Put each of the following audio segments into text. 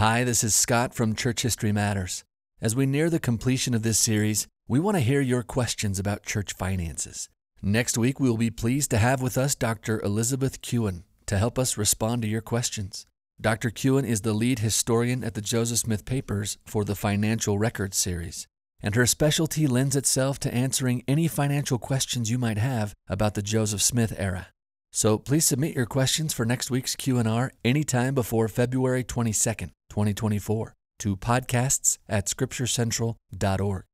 Hi, this is Scott from Church History Matters. As we near the completion of this series, we want to hear your questions about church finances. Next week, we will be pleased to have with us Dr. Elizabeth Kuehn to help us respond to your questions. Dr. Kuehn is the lead historian at the Joseph Smith Papers for the Financial Records series, and her specialty lends itself to answering any financial questions you might have about the Joseph Smith era. So please submit your questions for next week's Q&R anytime before February 22nd, 2024 to podcasts at scripturecentral.org.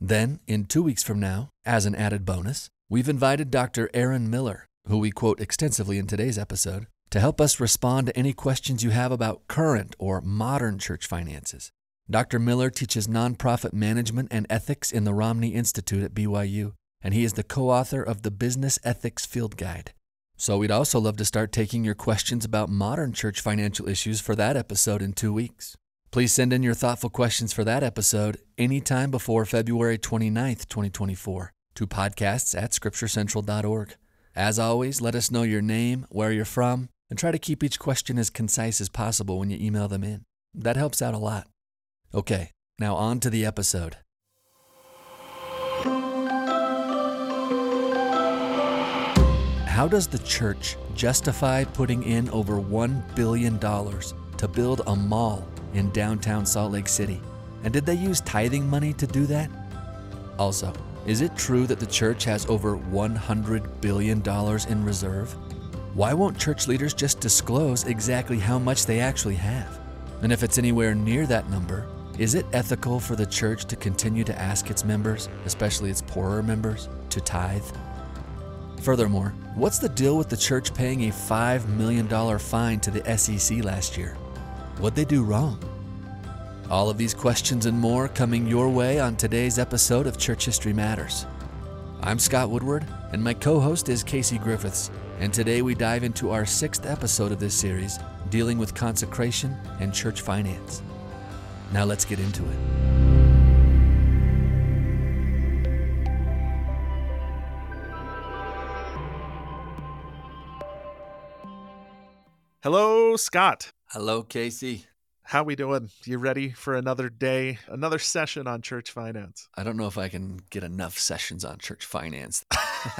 Then, in two weeks from now, as an added bonus, we've invited Dr. Aaron Miller, who we quote extensively in today's episode, to help us respond to any questions you have about current or modern church finances. Dr. Miller teaches nonprofit management and ethics in the Romney Institute at BYU, and he is the co author of the Business Ethics Field Guide. So we'd also love to start taking your questions about modern church financial issues for that episode in two weeks. Please send in your thoughtful questions for that episode anytime before February 29th, 2024 to podcasts at scripturecentral.org. As always, let us know your name, where you're from, and try to keep each question as concise as possible when you email them in. That helps out a lot. Okay, now on to the episode. How does the church justify putting in over $1 billion to build a mall in downtown Salt Lake City? And did they use tithing money to do that? Also, is it true that the church has over $100 billion in reserve? Why won't church leaders just disclose exactly how much they actually have? And if it's anywhere near that number, is it ethical for the church to continue to ask its members, especially its poorer members, to tithe? Furthermore, what's the deal with the church paying a $5 million fine to the SEC last year? What'd they do wrong? All of these questions and more coming your way on today's episode of Church History Matters. I'm Scott Woodward, and my co host is Casey Griffiths, and today we dive into our sixth episode of this series dealing with consecration and church finance. Now let's get into it. Hello, Scott. Hello, Casey. How we doing? You ready for another day, another session on church finance? I don't know if I can get enough sessions on church finance.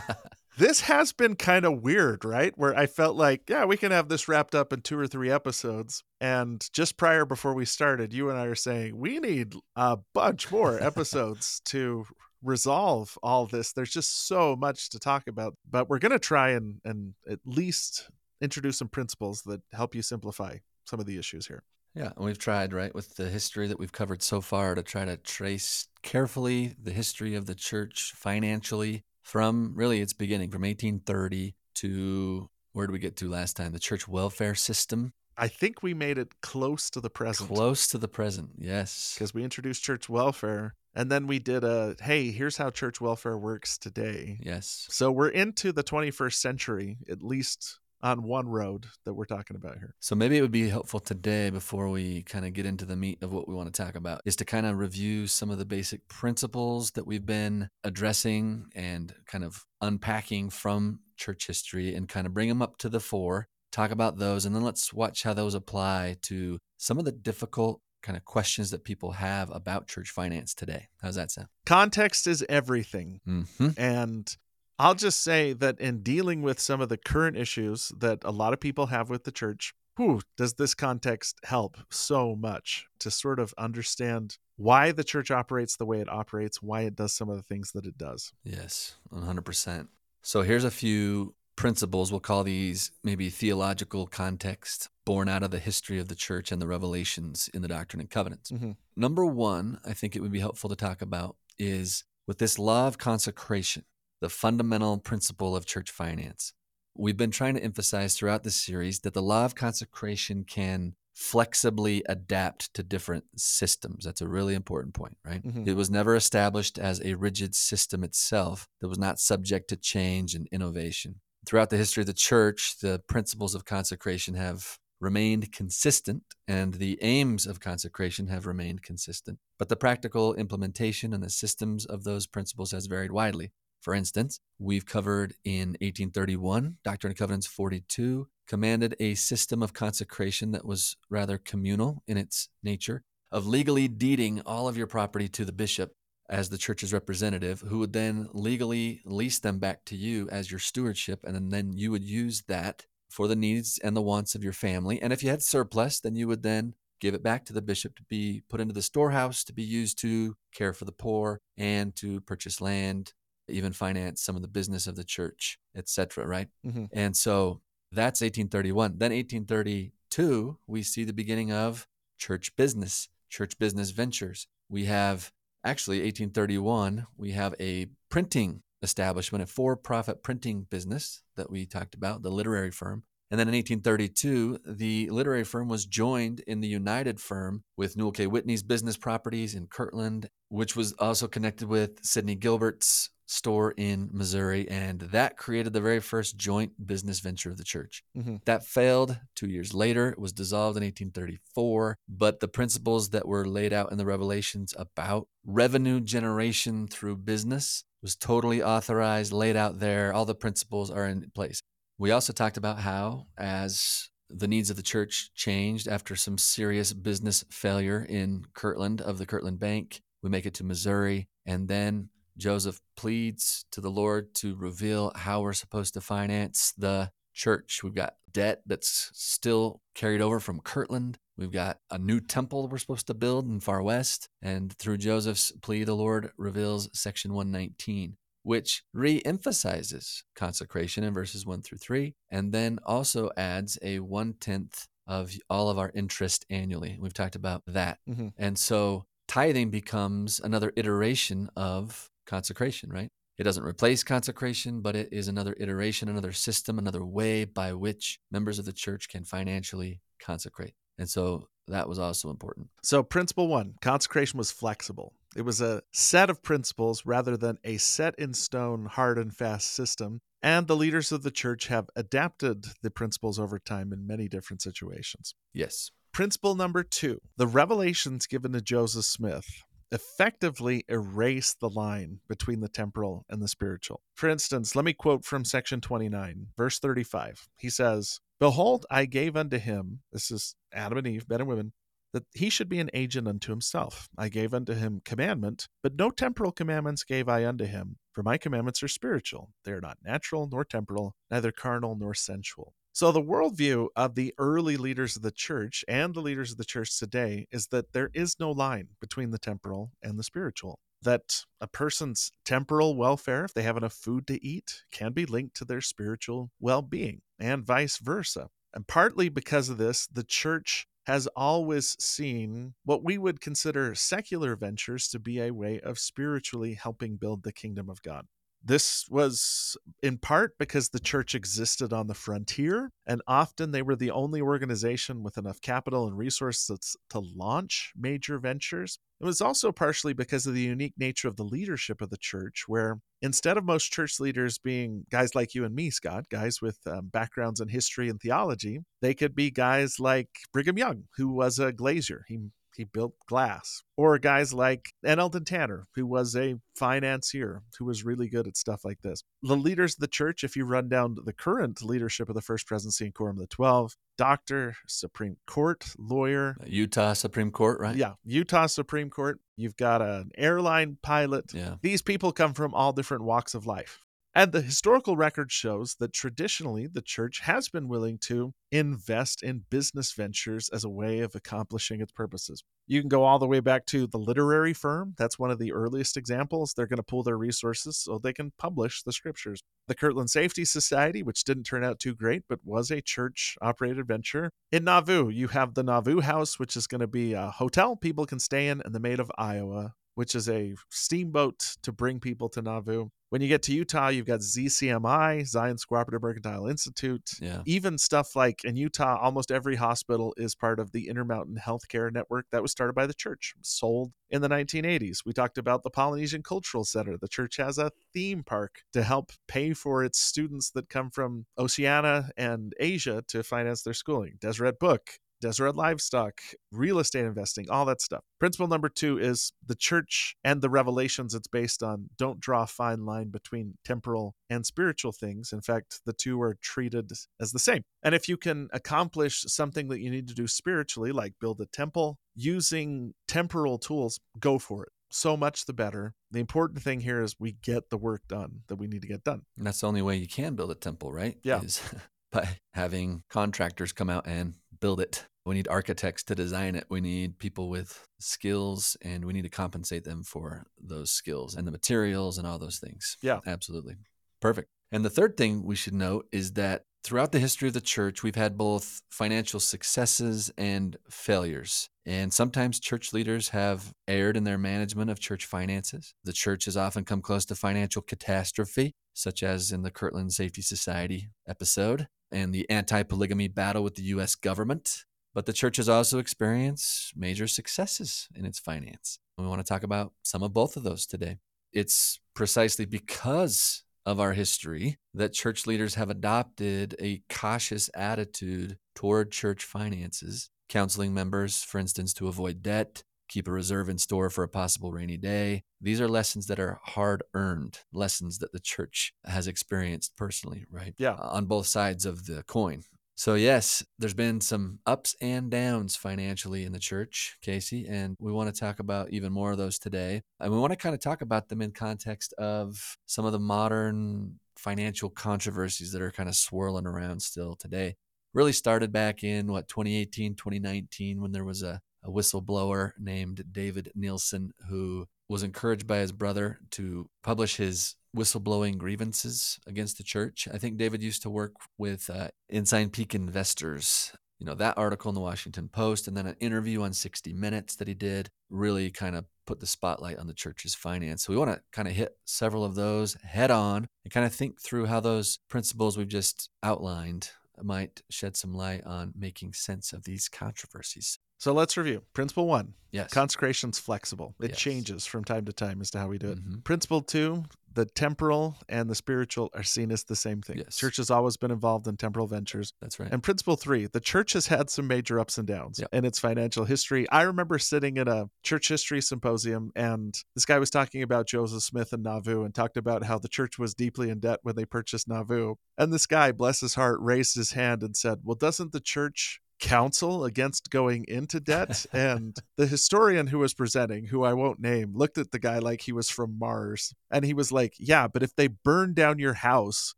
this has been kind of weird, right? Where I felt like, yeah, we can have this wrapped up in two or three episodes. And just prior before we started, you and I are saying we need a bunch more episodes to resolve all this. There's just so much to talk about, but we're going to try and and at least introduce some principles that help you simplify some of the issues here. Yeah, and we've tried, right, with the history that we've covered so far to try to trace carefully the history of the church financially from really its beginning, from 1830 to where did we get to last time? The church welfare system. I think we made it close to the present. Close to the present, yes. Because we introduced church welfare and then we did a hey, here's how church welfare works today. Yes. So we're into the 21st century, at least on one road that we're talking about here. So maybe it would be helpful today before we kind of get into the meat of what we want to talk about is to kind of review some of the basic principles that we've been addressing and kind of unpacking from church history and kind of bring them up to the fore, talk about those and then let's watch how those apply to some of the difficult kind of questions that people have about church finance today. How's that sound? Context is everything. Mm-hmm. And I'll just say that in dealing with some of the current issues that a lot of people have with the church, whew, does this context help so much to sort of understand why the church operates the way it operates, why it does some of the things that it does. Yes, 100%. So here's a few principles. We'll call these maybe theological context born out of the history of the church and the revelations in the Doctrine and Covenants. Mm-hmm. Number one, I think it would be helpful to talk about is with this law of consecration the fundamental principle of church finance. We've been trying to emphasize throughout this series that the law of consecration can flexibly adapt to different systems. That's a really important point, right? Mm-hmm. It was never established as a rigid system itself that was not subject to change and innovation. Throughout the history of the church, the principles of consecration have remained consistent and the aims of consecration have remained consistent. But the practical implementation and the systems of those principles has varied widely. For instance, we've covered in 1831, Doctrine and Covenants 42, commanded a system of consecration that was rather communal in its nature, of legally deeding all of your property to the bishop as the church's representative, who would then legally lease them back to you as your stewardship. And then you would use that for the needs and the wants of your family. And if you had surplus, then you would then give it back to the bishop to be put into the storehouse to be used to care for the poor and to purchase land even finance some of the business of the church etc right mm-hmm. and so that's 1831 then 1832 we see the beginning of church business church business ventures we have actually 1831 we have a printing establishment a for-profit printing business that we talked about the literary firm and then in 1832, the literary firm was joined in the United firm with Newell K. Whitney's business properties in Kirtland, which was also connected with Sidney Gilbert's store in Missouri. And that created the very first joint business venture of the church. Mm-hmm. That failed two years later. It was dissolved in 1834. But the principles that were laid out in the Revelations about revenue generation through business was totally authorized, laid out there. All the principles are in place. We also talked about how, as the needs of the church changed after some serious business failure in Kirtland of the Kirtland Bank, we make it to Missouri. And then Joseph pleads to the Lord to reveal how we're supposed to finance the church. We've got debt that's still carried over from Kirtland. We've got a new temple we're supposed to build in Far West. And through Joseph's plea, the Lord reveals section 119 which re emphasizes consecration in verses 1 through 3, and then also adds a one tenth of all of our interest annually. We've talked about that. Mm-hmm. And so tithing becomes another iteration of consecration, right? It doesn't replace consecration, but it is another iteration, another system, another way by which members of the church can financially consecrate. And so that was also important. So, principle one consecration was flexible. It was a set of principles rather than a set in stone, hard and fast system. And the leaders of the church have adapted the principles over time in many different situations. Yes. Principle number two the revelations given to Joseph Smith effectively erase the line between the temporal and the spiritual. For instance, let me quote from section 29, verse 35. He says, Behold, I gave unto him, this is Adam and Eve, men and women, that he should be an agent unto himself. I gave unto him commandment, but no temporal commandments gave I unto him, for my commandments are spiritual. They are not natural nor temporal, neither carnal nor sensual. So, the worldview of the early leaders of the church and the leaders of the church today is that there is no line between the temporal and the spiritual. That a person's temporal welfare, if they have enough food to eat, can be linked to their spiritual well being, and vice versa. And partly because of this, the church has always seen what we would consider secular ventures to be a way of spiritually helping build the kingdom of God. This was in part because the church existed on the frontier, and often they were the only organization with enough capital and resources to launch major ventures. It was also partially because of the unique nature of the leadership of the church, where instead of most church leaders being guys like you and me, Scott, guys with um, backgrounds in history and theology, they could be guys like Brigham Young, who was a glazier. He he built glass. Or guys like N. Eldon Tanner, who was a financier, who was really good at stuff like this. The leaders of the church, if you run down the current leadership of the First Presidency and Quorum of the Twelve, doctor, Supreme Court lawyer, uh, Utah Supreme Court, right? Yeah, Utah Supreme Court. You've got an airline pilot. Yeah. These people come from all different walks of life. And the historical record shows that traditionally the church has been willing to invest in business ventures as a way of accomplishing its purposes. You can go all the way back to the literary firm. That's one of the earliest examples. They're going to pool their resources so they can publish the scriptures. The Kirtland Safety Society, which didn't turn out too great, but was a church operated venture. In Nauvoo, you have the Nauvoo House, which is going to be a hotel people can stay in, and the Maid of Iowa, which is a steamboat to bring people to Nauvoo. When you get to Utah, you've got ZCMI, Zion's Cooperative Mercantile Institute. Yeah. Even stuff like in Utah, almost every hospital is part of the Intermountain Healthcare Network that was started by the church, sold in the 1980s. We talked about the Polynesian Cultural Center. The church has a theme park to help pay for its students that come from Oceania and Asia to finance their schooling. Deseret Book Deseret livestock, real estate investing, all that stuff. Principle number two is the church and the revelations it's based on don't draw a fine line between temporal and spiritual things. In fact, the two are treated as the same. And if you can accomplish something that you need to do spiritually, like build a temple using temporal tools, go for it so much the better. The important thing here is we get the work done that we need to get done. And that's the only way you can build a temple, right? Yeah. Is by having contractors come out and build it. We need architects to design it. We need people with skills and we need to compensate them for those skills and the materials and all those things. Yeah. Absolutely. Perfect. And the third thing we should note is that throughout the history of the church, we've had both financial successes and failures. And sometimes church leaders have erred in their management of church finances. The church has often come close to financial catastrophe, such as in the Kirtland Safety Society episode and the anti polygamy battle with the U.S. government. But the church has also experienced major successes in its finance. And we want to talk about some of both of those today. It's precisely because of our history that church leaders have adopted a cautious attitude toward church finances, counseling members, for instance, to avoid debt, keep a reserve in store for a possible rainy day. These are lessons that are hard earned, lessons that the church has experienced personally, right? Yeah. On both sides of the coin. So, yes, there's been some ups and downs financially in the church, Casey, and we want to talk about even more of those today. And we want to kind of talk about them in context of some of the modern financial controversies that are kind of swirling around still today. Really started back in what, 2018, 2019, when there was a, a whistleblower named David Nielsen who was encouraged by his brother to publish his whistleblowing grievances against the church. I think David used to work with uh, Ensign Peak Investors. You know, that article in the Washington Post and then an interview on 60 Minutes that he did really kind of put the spotlight on the church's finance. So we want to kind of hit several of those head on and kind of think through how those principles we've just outlined might shed some light on making sense of these controversies. So let's review. Principle one Yes. consecration's flexible, it Yes. changes from time to time as to how we do it. Mhm. Principle two the temporal and the spiritual are seen as the same thing. Yes. Church has always been involved in temporal ventures. That's right. And principle three, the church has had some major ups and downs Yep. in its financial history. I remember sitting in a church history symposium, and this guy was talking about Joseph Smith and Nauvoo and talked about how the church was deeply in debt when they purchased Nauvoo. And this guy, bless his heart, raised his hand and said, Well, doesn't the church counsel against going into debt? and the historian who was presenting, who I won't name, looked at the guy like he was from Mars. And he was like, Yeah, but if they burn down your house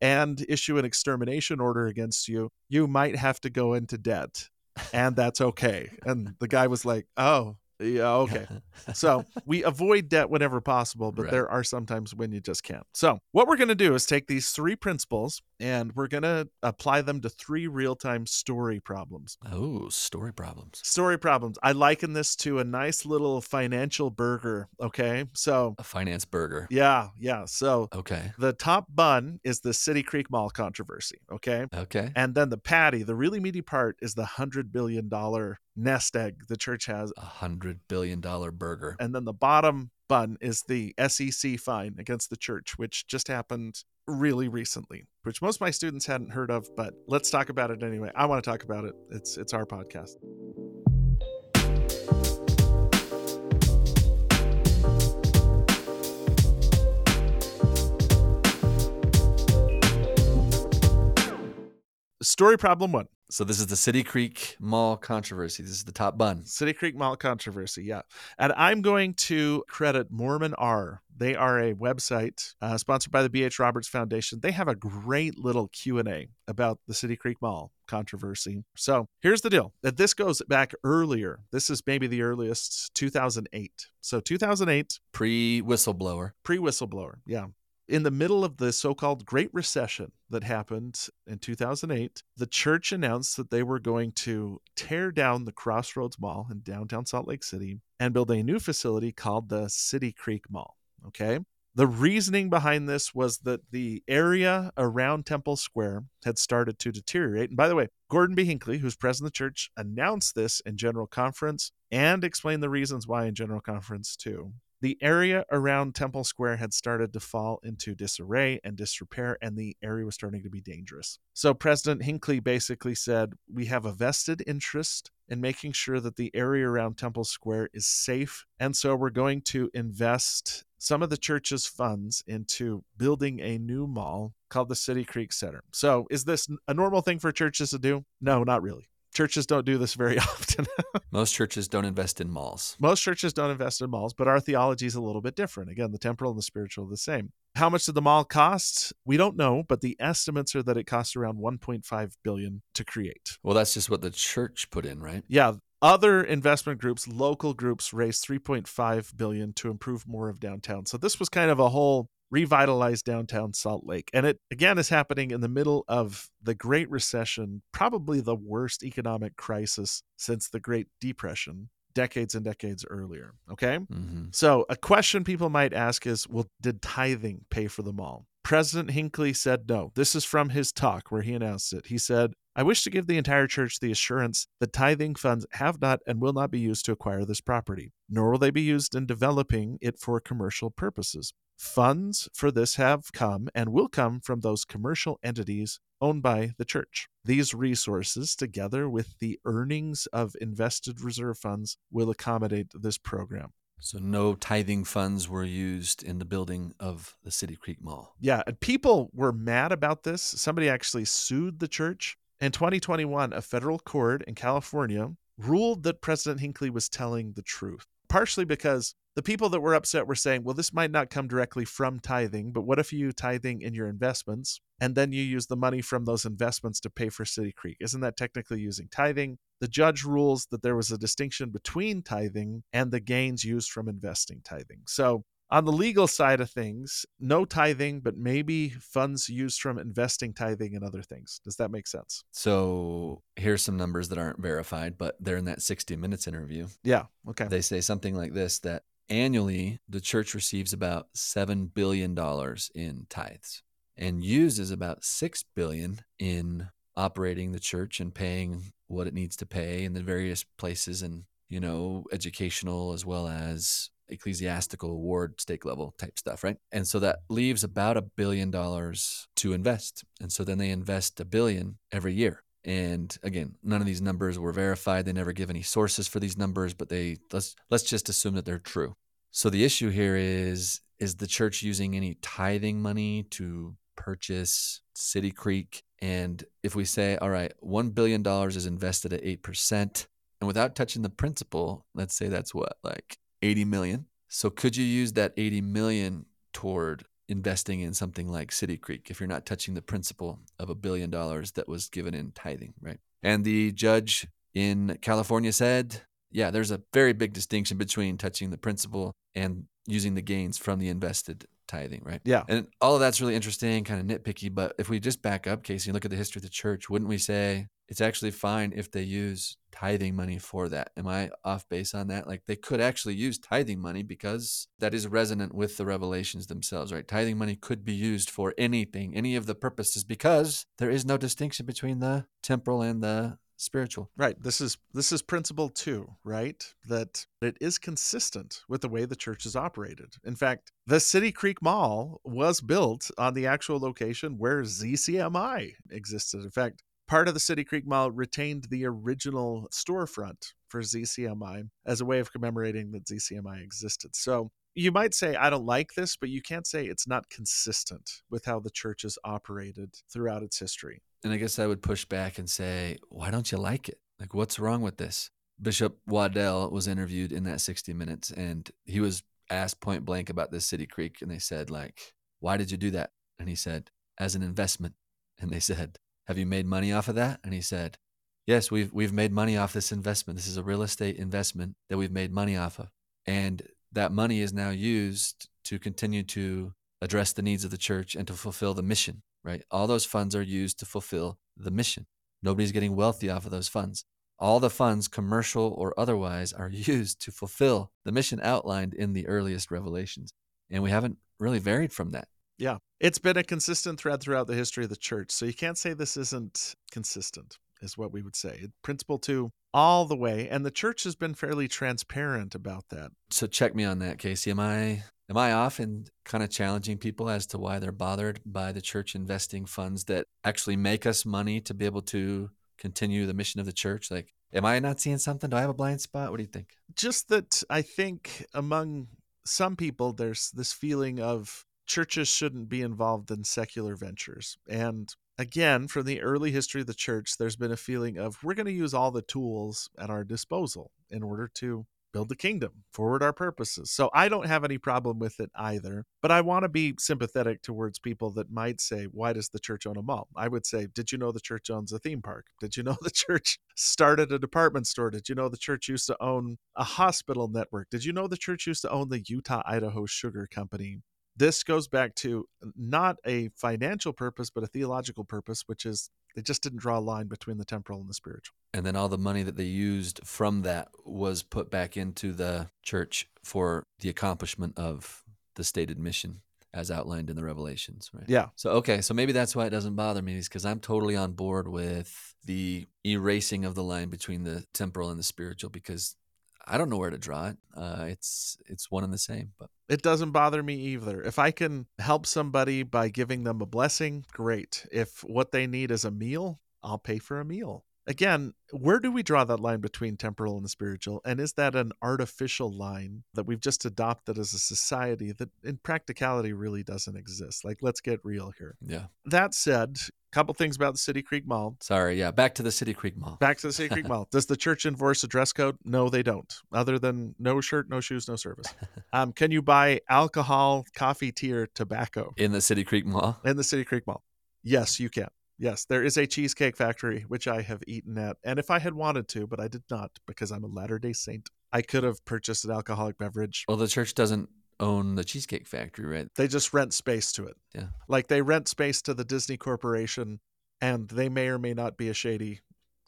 and issue an extermination order against you, you might have to go into debt. And that's okay. And the guy was like, Oh, yeah, okay. So we avoid debt whenever possible, but Right. there are sometimes when you just can't. So what we're going to do is take these three principles and we're going to apply them to three real time story problems. oh, story problems. Story problems. I liken this to a nice little financial burger. Okay. So, A finance burger. yeah, yeah. So Okay. the top bun is the City Creek Mall controversy. Okay. Okay. And then the patty, the really meaty part, is the $100 billion nest egg the church has. A hundred billion dollar burger. And then the bottom bun is the SEC fine against the church, which just happened really recently, which most of my students hadn't heard of, but let's talk about it anyway. I want to talk about it. It's it's our podcast. Story problem one. So this is the City Creek Mall controversy. This is the top bun. City Creek Mall controversy, yeah. And I'm going to credit Mormonr. They are a website uh, sponsored by the BH Roberts Foundation. They have a great little Q&A about the City Creek Mall controversy. So, here's the deal. That this goes back earlier. This is maybe the earliest 2008. So, 2008 Pre whistleblower. pre-whistleblower, yeah. In the middle of the so-called Great Recession that happened in 2008, the church announced that they were going to tear down the Crossroads Mall in downtown Salt Lake City and build a new facility called the City Creek Mall. Okay? The reasoning behind this was that the area around Temple Square had started to deteriorate. And by the way, Gordon B. Hinckley, who's president of the church, announced this in General Conference and explained the reasons why in General Conference too. The area around Temple Square had started to fall into disarray and disrepair, and the area was starting to be dangerous. So President Hinckley basically said, We have a vested interest in making sure that the area around Temple Square is safe. And so we're going to invest some of the church's funds into building a new mall called the City Creek Center. So, is this a normal thing for churches to do? No, not really. Churches don't do this very often. Most churches don't invest in malls. Most churches don't invest in malls, but our theology is a little bit different. Again, the temporal and the spiritual are the same. How much did the mall cost? We don't know, but the estimates are that it cost around 1.5 billion to create. Well, that's just what the church put in, right? Yeah, other investment groups, local groups raised 3.5 billion to improve more of downtown. So this was kind of a whole revitalize downtown Salt Lake. And it again is happening in the middle of the Great Recession, probably the worst economic crisis since the Great Depression. Decades and decades earlier. Okay. Mm-hmm. So, a question people might ask is Well, did tithing pay for them all? President Hinckley said no. This is from his talk where he announced it. He said, I wish to give the entire church the assurance that tithing funds have not and will not be used to acquire this property, nor will they be used in developing it for commercial purposes. Funds for this have come and will come from those commercial entities owned by the church. These resources, together with the earnings of invested reserve funds, will accommodate this program. So, no tithing funds were used in the building of the City Creek Mall. Yeah, and people were mad about this. Somebody actually sued the church. In 2021, a federal court in California ruled that President Hinckley was telling the truth, partially because the people that were upset were saying, well, this might not come directly from tithing, but what if you tithing in your investments and then you use the money from those investments to pay for City Creek? Isn't that technically using tithing? The judge rules that there was a distinction between tithing and the gains used from investing tithing. So on the legal side of things, no tithing, but maybe funds used from investing tithing and other things. Does that make sense? So here's some numbers that aren't verified, but they're in that 60 Minutes interview. Yeah. Okay. They say something like this that annually the church receives about $7 billion in tithes and uses about 6 billion in operating the church and paying what it needs to pay in the various places and you know educational as well as ecclesiastical ward stake level type stuff right? And so that leaves about a billion dollars to invest. And so then they invest a billion every year and again none of these numbers were verified. They never give any sources for these numbers but they let's let's just assume that they're true. So the issue here is is the church using any tithing money to purchase city creek? And if we say, all right, $1 billion is invested at 8%, and without touching the principal, let's say that's what, like 80 million. So could you use that 80 million toward investing in something like City Creek if you're not touching the principal of a billion dollars that was given in tithing, right? And the judge in California said, yeah, there's a very big distinction between touching the principal and using the gains from the invested tithing, right? Yeah. And all of that's really interesting, kind of nitpicky. But if we just back up, Casey, and look at the history of the church, wouldn't we say it's actually fine if they use tithing money for that? Am I off base on that? Like they could actually use tithing money because that is resonant with the revelations themselves, right? Tithing money could be used for anything, any of the purposes, because there is no distinction between the temporal and the spiritual. Right. This is this is principle 2, right? That it is consistent with the way the church is operated. In fact, the City Creek Mall was built on the actual location where ZCMI existed. In fact, part of the City Creek Mall retained the original storefront for ZCMI as a way of commemorating that ZCMI existed. So you might say, I don't like this, but you can't say it's not consistent with how the church has operated throughout its history. And I guess I would push back and say, why don't you like it? Like, what's wrong with this? Bishop Waddell was interviewed in that 60 minutes and he was asked point blank about this City Creek. And they said, like, why did you do that? And he said, as an investment. And they said, have you made money off of that? And he said, yes, we've, we've made money off this investment. This is a real estate investment that we've made money off of. And that money is now used to continue to address the needs of the church and to fulfill the mission right? All those funds are used to fulfill the mission. Nobody's getting wealthy off of those funds. All the funds, commercial or otherwise, are used to fulfill the mission outlined in the earliest revelations. And we haven't really varied from that. Yeah. It's been a consistent thread throughout the history of the church. So you can't say this isn't consistent. is what we would say. Principle two, all the way. And the church has been fairly transparent about that. So check me on that, Casey. Am I am I off in kind of challenging people as to why they're bothered by the church investing funds that actually make us money to be able to continue the mission of the church? Like, am I not seeing something? Do I have a blind spot? What do you think? Just that I think among some people, there's this feeling of churches shouldn't be involved in secular ventures. And again, from the early history of the church, there's been a feeling of we're going to use all the tools at our disposal in order to build the kingdom, forward our purposes. So I don't have any problem with it either. But I want to be sympathetic towards people that might say, why does the church own a mall? I would say, did you know the church owns a theme park? Did you know the church started a department store? Did you know the church used to own a hospital network? Did you know the church used to own the Utah Idaho Sugar Company? This goes back to uh, not a financial purpose, but a theological purpose, which is they just didn't draw a line between the temporal and the spiritual. And then all the money that they used from that was put back into the church for the accomplishment of the stated mission as outlined in the revelations right yeah so okay so maybe that's why it doesn't bother me is because i'm totally on board with the erasing of the line between the temporal and the spiritual because i don't know where to draw it uh, it's it's one and the same but it doesn't bother me either. If I can help somebody by giving them a blessing, great. If what they need is a meal, I'll pay for a meal. Again, where do we draw that line between temporal and spiritual? And is that an artificial line that we've just adopted as a society that in practicality really doesn't exist? Like, let's get real here. Yeah. That said, a couple things about the City Creek Mall. Sorry, yeah, back to the City Creek Mall. Back to the City Creek Mall. Does the church enforce a dress code? No, they don't. Other than no shirt, no shoes, no service. Um, can you buy alcohol, coffee, tea, or tobacco in the City Creek Mall? In the City Creek Mall. Yes, you can. Yes, there is a cheesecake factory which I have eaten at, and if I had wanted to, but I did not because I'm a Latter Day Saint, I could have purchased an alcoholic beverage. Well, the church doesn't own the Cheesecake Factory, right? They just rent space to it. Yeah. Like they rent space to the Disney Corporation, and they may or may not be a shady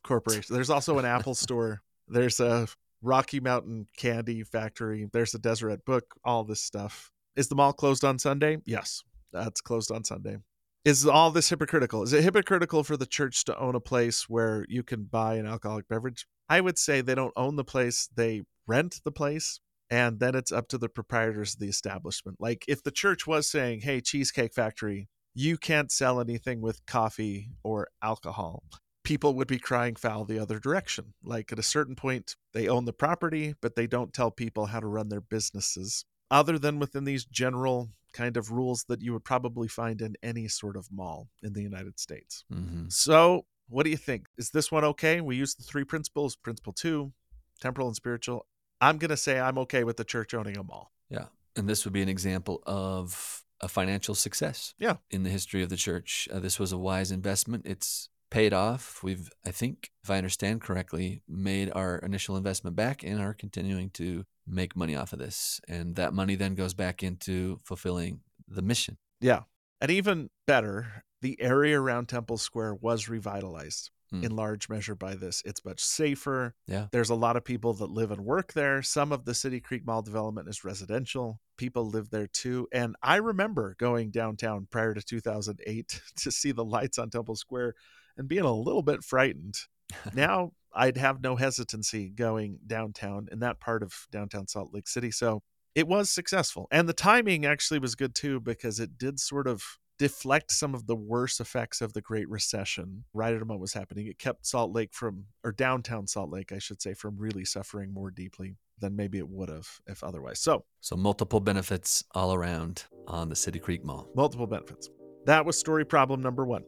corporation. There's also an Apple store. There's a Rocky Mountain Candy Factory. There's a Deseret Book, all this stuff. Is the mall closed on Sunday? Yes, that's closed on Sunday is all this hypocritical? Is it hypocritical for the church to own a place where you can buy an alcoholic beverage? I would say they don't own the place, they rent the place, and then it's up to the proprietors of the establishment. Like if the church was saying, hey, Cheesecake Factory, you can't sell anything with coffee or alcohol, people would be crying foul the other direction. Like at a certain point, they own the property, but they don't tell people how to run their businesses other than within these general kind of rules that you would probably find in any sort of mall in the United States. Mm-hmm. So, what do you think? Is this one okay? We use the three principles principle two, temporal and spiritual. I'm going to say I'm okay with the church owning a mall. Yeah. And this would be an example of a financial success. Yeah. In the history of the church. Uh, this was a wise investment. It's paid off. We've, I think, if I understand correctly, made our initial investment back and are continuing to make money off of this. And that money then goes back into fulfilling the mission. Yeah. And even better, the area around Temple Square was revitalized hmm. in large measure by this. It's much safer. Yeah. There's a lot of people that live and work there. Some of the City Creek Mall development is residential. People live there too. And I remember going downtown prior to 2008 to see the lights on Temple Square and being a little bit frightened. now I'd have no hesitancy going downtown in that part of downtown Salt Lake City. So it was successful. And the timing actually was good too, because it did sort of deflect some of the worst effects of the Great Recession right at what was happening. It kept Salt Lake from, or downtown Salt Lake, I should say, from really suffering more deeply than maybe it would have if otherwise. So, so multiple benefits all around on the City Creek Mall. Multiple benefits. That was story problem number one.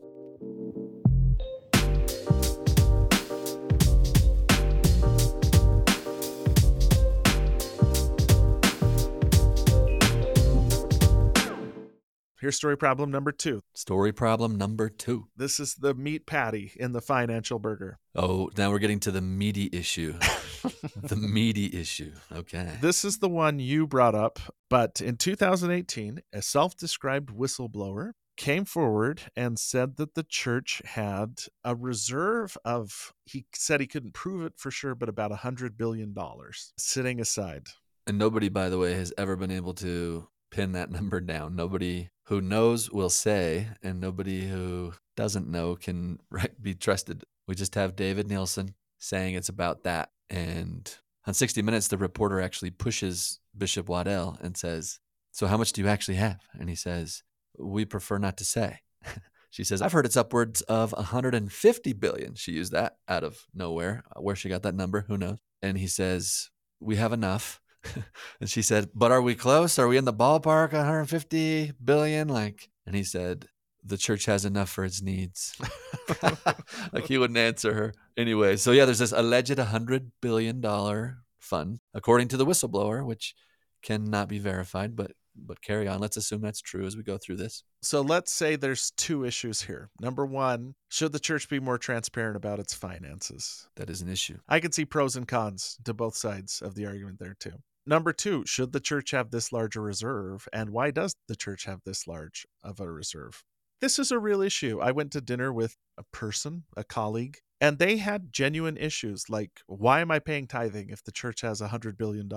Here's story problem number two. Story problem number two. This is the meat patty in the financial burger. Oh, now we're getting to the meaty issue. the meaty issue. Okay. This is the one you brought up, but in 2018, a self described whistleblower came forward and said that the church had a reserve of, he said he couldn't prove it for sure, but about a $100 billion sitting aside. And nobody, by the way, has ever been able to pin that number down. Nobody who knows will say, and nobody who doesn't know can be trusted We just have David Nielsen saying it's about that. And on 60 Minutes, the reporter actually pushes Bishop Waddell and says, So how much do you actually have? And he says, We prefer not to say. she says, I've heard it's upwards of 150 billion. She used that out of nowhere. Where she got that number, who knows? And he says, We have enough. and she said, But are we close? Are we in the ballpark? 150 billion? Like, and he said, The church has enough for its needs. like he wouldn't answer her. Anyway, so yeah, there's this alleged $100 billion fund, according to the whistleblower, which cannot be verified, but but carry on. Let's assume that's true as we go through this. So let's say there's two issues here. Number one, should the church be more transparent about its finances? That is an issue. I can see pros and cons to both sides of the argument there, too. Number two, should the church have this large a reserve? And why does the church have this large of a reserve? This is a real issue. I went to dinner with a person, a colleague, and they had genuine issues like, why am I paying tithing if the church has a $100 billion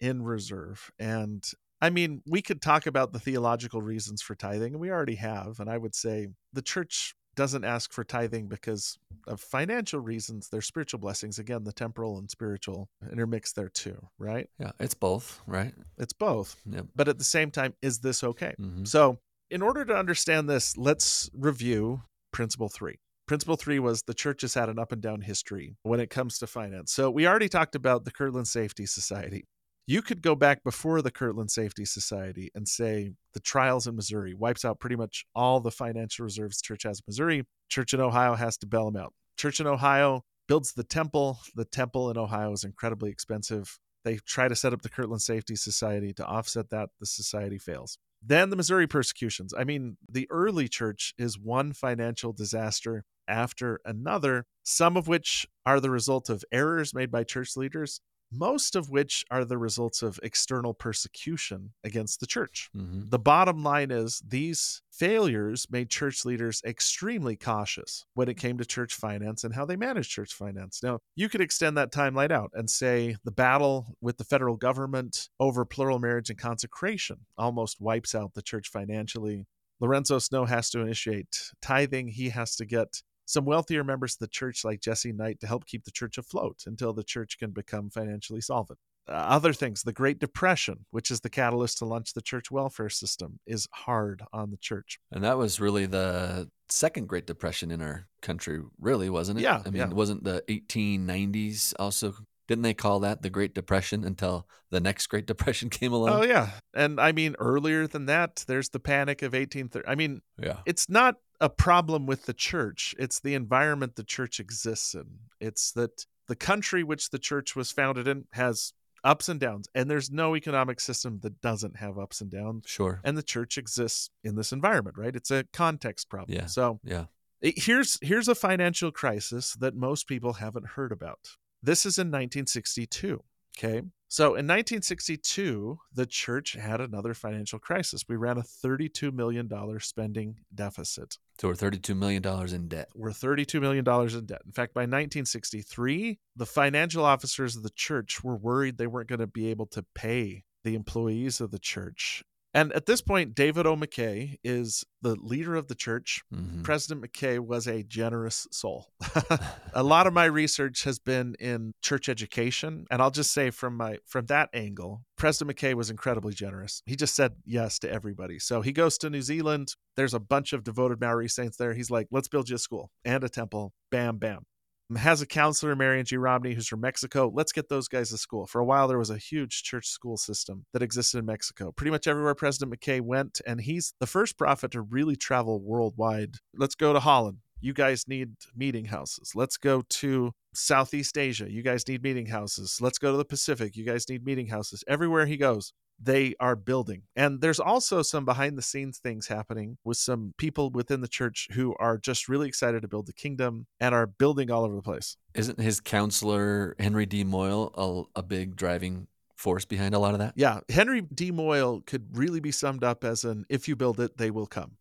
in reserve? And I mean, we could talk about the theological reasons for tithing, and we already have. And I would say the church doesn't ask for tithing because of financial reasons. They're spiritual blessings. Again, the temporal and spiritual intermixed there too, right? Yeah, it's both, right? It's both. Yep. But at the same time, is this okay? Mhm. So, in order to understand this, let's review principle three. Principle three was the church has had an up and down history when it comes to finance. So, we already talked about the Kirtland Safety Society. You could go back before the Kirtland Safety Society and say the trials in Missouri wipes out pretty much all the financial reserves church has in Missouri. Church in Ohio has to bail them out. Church in Ohio builds the temple. The temple in Ohio is incredibly expensive. They try to set up the Kirtland Safety Society to offset that. The society fails. Then the Missouri persecutions. I mean, the early church is one financial disaster after another, some of which are the result of errors made by church leaders, most of which are the results of external persecution against the church. Mhm. The bottom line is these failures made church leaders extremely cautious when it came to church finance and how they managed church finance. Now, you could extend that timeline out and say the battle with the federal government over plural marriage and consecration almost wipes out the church financially. Lorenzo Snow has to initiate tithing. He has to get some wealthier members of the church, like Jesse Knight, to help keep the church afloat until the church can become financially solvent. Uh, other things, the Great Depression, which is the catalyst to launch the church welfare system, is hard on the church. And that was really the second Great Depression in our country, really, wasn't it? Yeah, I mean, yeah. wasn't the 1890s also, didn't they call that the Great Depression until the next Great Depression came along? Oh yeah, and I mean earlier than that, there's the Panic of 1830. I mean, yeah. it's not a problem with the church it's the environment the church exists in. It's that the country which the church was founded in has ups and downs and there's no economic system that doesn't have ups and downs Sure. and the church exists in this environment right? It's a context problem. Yeah. so Yeah. it- here's here's a financial crisis that most people haven't heard about. This is in 1962 okay? So in 1962 the church had another financial crisis. We ran a 32 million dollar spending deficit So we're $32 million in debt. we're $32 million in debt. In fact, by 1963, the financial officers of the church were worried they weren't going to be able to pay the employees of the church. And at this point, David O. McKay is the leader of the church. Mhm. President McKay was a generous soul. a lot of my research has been in church education, and I'll just say from my from that angle, President McKay was incredibly generous. He just said yes to everybody. So he goes to New Zealand. There's a bunch of devoted Maori saints there. He's like, "Let's build you a school and a temple." Bam, bam. Has a counselor, Marion G. Romney, who's from Mexico. Let's get those guys to school. For a while, there was a huge church school system that existed in Mexico. Pretty much everywhere President McKay went, and he's the first prophet to really travel worldwide. Let's go to Holland. You guys need meeting houses. Let's go to Southeast Asia. You guys need meeting houses. Let's go to the Pacific. You guys need meeting houses. Everywhere he goes, they are building. And there's also some behind the scenes things happening with some people within the church who are just really excited to build the kingdom and are building all over the place. Isn't his counselor, Henry D. Moyle, a, a big driving force behind a lot of that? Yeah, Henry D. Moyle could really be summed up as an if you build it, they will come.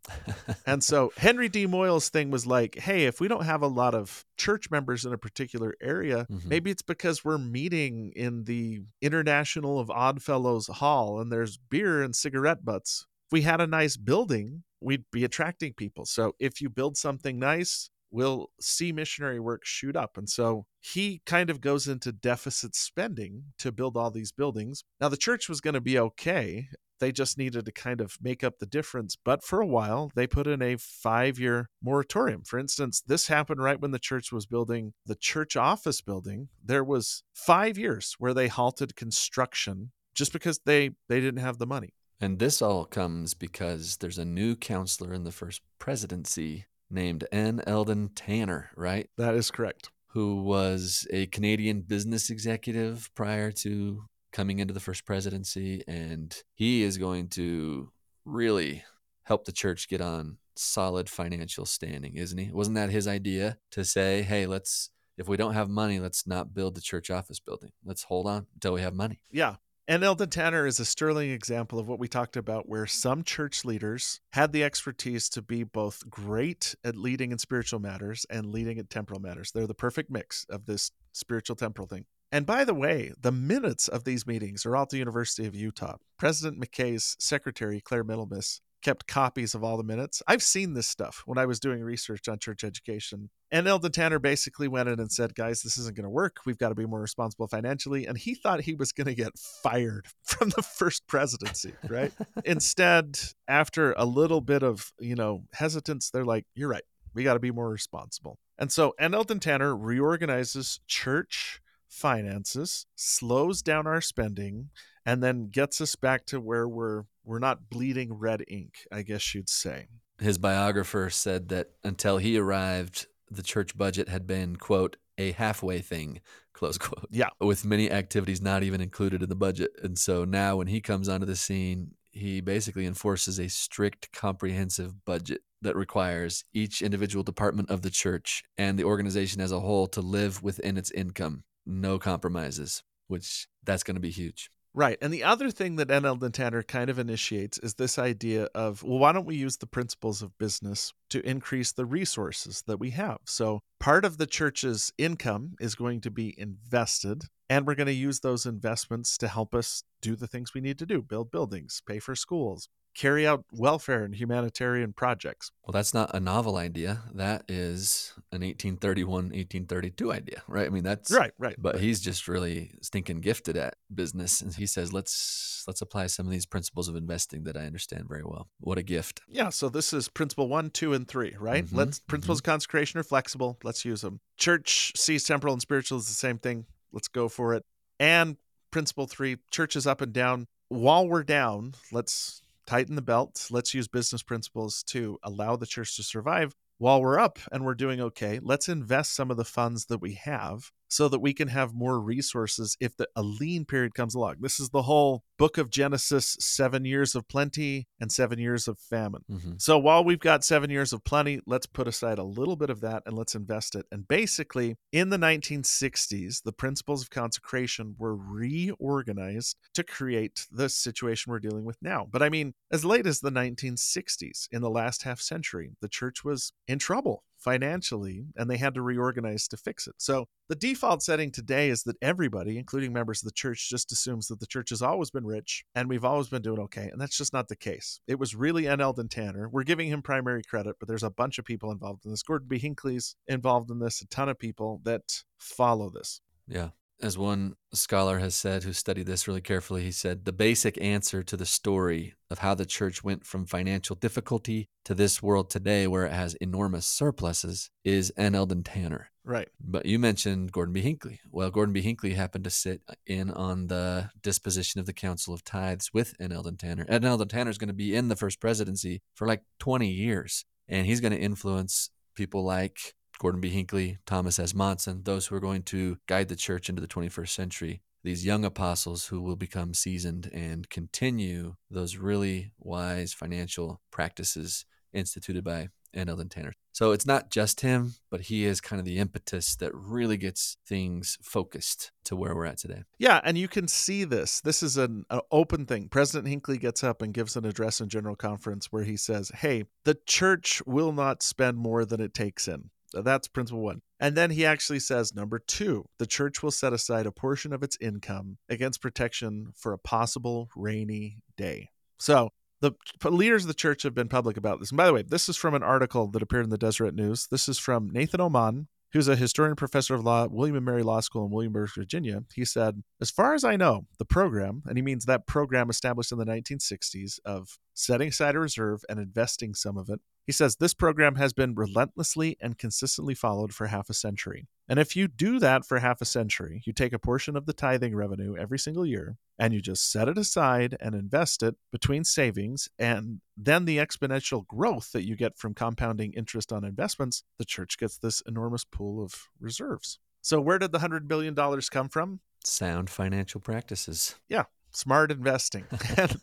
And so Henry D. Moyle's thing was like, hey, if we don't have a lot of church members in a particular area, Mhm. maybe it's because we're meeting in the International of Odd Fellows Hall and there's beer and cigarette butts. If we had a nice building, we'd be attracting people. So if you build something nice, we'll see missionary work shoot up. And so he kind of goes into deficit spending to build all these buildings. Now, the church was going to be okay. They just needed to kind of make up the difference. But for a while, they put in a five year moratorium. For instance, this happened right when the church was building the church office building. There was five years where they halted construction just because they, they didn't have the money. And this all comes because there's a new counselor in the first presidency named N. Eldon Tanner, right? That is correct. Who was a Canadian business executive prior to coming into the first presidency. And he is going to really help the church get on solid financial standing, isn't he? Wasn't that his idea to say, hey, let's, if we don't have money, let's not build the church office building. Let's hold on until we have money. Yeah. And Eldon Tanner is a sterling example of what we talked about, where some church leaders had the expertise to be both great at leading in spiritual matters and leading in temporal matters. They're the perfect mix of this spiritual temporal thing. And by the way, the minutes of these meetings are all at the University of Utah. President McKay's secretary, Clare Middlemiss, kept copies of all the minutes. I've seen this stuff when I was doing research on church education. And Eldon Tanner basically went in and said, guys, this isn't going to work. We've got to be more responsible financially. And he thought he was going to get fired from the first presidency, right? Instead, after a little bit of, you know, hesitance, they're like, you're right. We got to be more responsible. And so, and Eldon Tanner reorganizes church finances, slows down our spending, and then gets us back to where we're we're not bleeding red ink, I guess you'd say. His biographer said that until he arrived, the church budget had been, quote, a halfway thing, close quote. Yeah. With many activities not even included in the budget. And so now when he comes onto the scene, he basically enforces a strict, comprehensive budget that requires each individual department of the church and the organization as a whole to live within its income. No compromises, which that's going to be huge. Right. And the other thing that NL Tanner kind of initiates is this idea of, well, why don't we use the principles of business to increase the resources that we have? So part of the church's income is going to be invested, and we're going to use those investments to help us do the things we need to do build buildings, pay for schools, carry out welfare and humanitarian projects. Well, that's not a novel idea. That is an 1831, 1832 idea, right? I mean, that's right, right. But right. he's just really stinking gifted at business, and he says, "Let's let's apply some of these principles of investing that I understand very well." What a gift! Yeah. So this is principle one, two, and three, right? Mm-hmm, Let's principles mm-hmm. of consecration are flexible. Let's use them. Church sees temporal and spiritual is the same thing. Let's go for it. And principle three, church is up and down. While we're down, let's tighten the belt. Let's use business principles to allow the church to survive while we're up and we're doing okay. Let's invest some of the funds that we have so that we can have more resources if the, a lean period comes along. This is the whole book of Genesis seven years of plenty and seven years of famine. Mm-hmm. So while we've got seven years of plenty, let's put aside a little bit of that and let's invest it. And basically, in the 1960s, the principles of consecration were reorganized to create the situation we're dealing with now. But I mean, as late as the 1960s, in the last half century, the church was in trouble financially and they had to reorganize to fix it. So the default setting today is that everybody, including members of the church, just assumes that the church has always been rich and we've always been doing okay. And that's just not the case. It was really N. Eldon Tanner. We're giving him primary credit, but there's a bunch of people involved in this. Gordon B. Hinckley's involved in this, a ton of people that follow this. Yeah. As one scholar has said who studied this really carefully, he said the basic answer to the story of how the church went from financial difficulty to this world today where it has enormous surpluses is N. Eldon Tanner. Right. But you mentioned Gordon B. Hinckley. Well, Gordon B. Hinckley happened to sit in on the disposition of the Council of Tithes with N. Eldon Tanner. N. Eldon Tanner is going to be in the first presidency for like 20 years, and he's going to influence people like Gordon B. Hinckley, Thomas S. Monson, those who are going to guide the church into the 21st century. These young apostles who will become seasoned and continue those really wise financial practices instituted by N. Eldon Tanner. So it's not just him, but he is kind of the impetus that really gets things focused to where we're at today. Yeah, and you can see this. This is an, an, open thing. President Hinckley gets up and gives an address in General Conference where he says, Hey, the church will not spend more than it takes in. That's principle one. And then he actually says, number two, the church will set aside a portion of its income against protection for a possible rainy day. So the leaders of the church have been public about this. And by the way, this is from an article that appeared in the Deseret News. This is from Nathan Oman, who's a historian professor of law at William and Mary Law School in Williamsburg, Virginia. He said, As far as I know, the program, and he means that program established in the 1960s of setting aside a reserve and investing some of it, he says this program has been relentlessly and consistently followed for half a century. And if you do that for half a century, you take a portion of the tithing revenue every single year and you just set it aside and invest it between savings and then the exponential growth that you get from compounding interest on investments, the church gets this enormous pool of reserves. So, where did the $100 billion come from? Sound financial practices. Yeah smart investing. And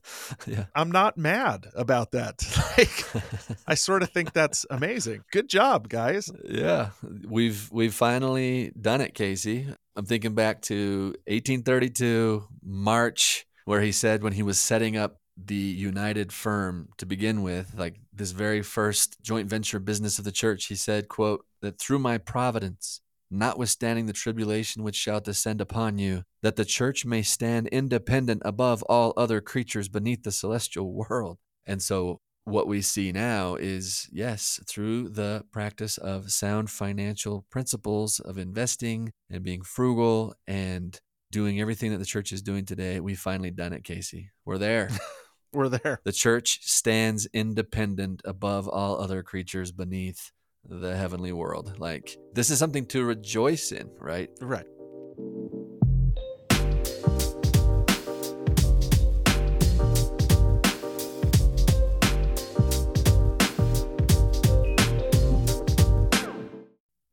yeah. I'm not mad about that. like I sort of think that's amazing. Good job, guys. Yeah. We've we've finally done it, Casey. I'm thinking back to 1832 March where he said when he was setting up the United firm to begin with, like this very first joint venture business of the church, he said, quote, that through my providence notwithstanding the tribulation which shall descend upon you, that the church may stand independent above all other creatures beneath the celestial world. And so, what we see now is yes, through the practice of sound financial principles of investing and being frugal and doing everything that the church is doing today, we've finally done it, Casey. We're there. We're there. The church stands independent above all other creatures beneath the heavenly world. Like, this is something to rejoice in, right? Right.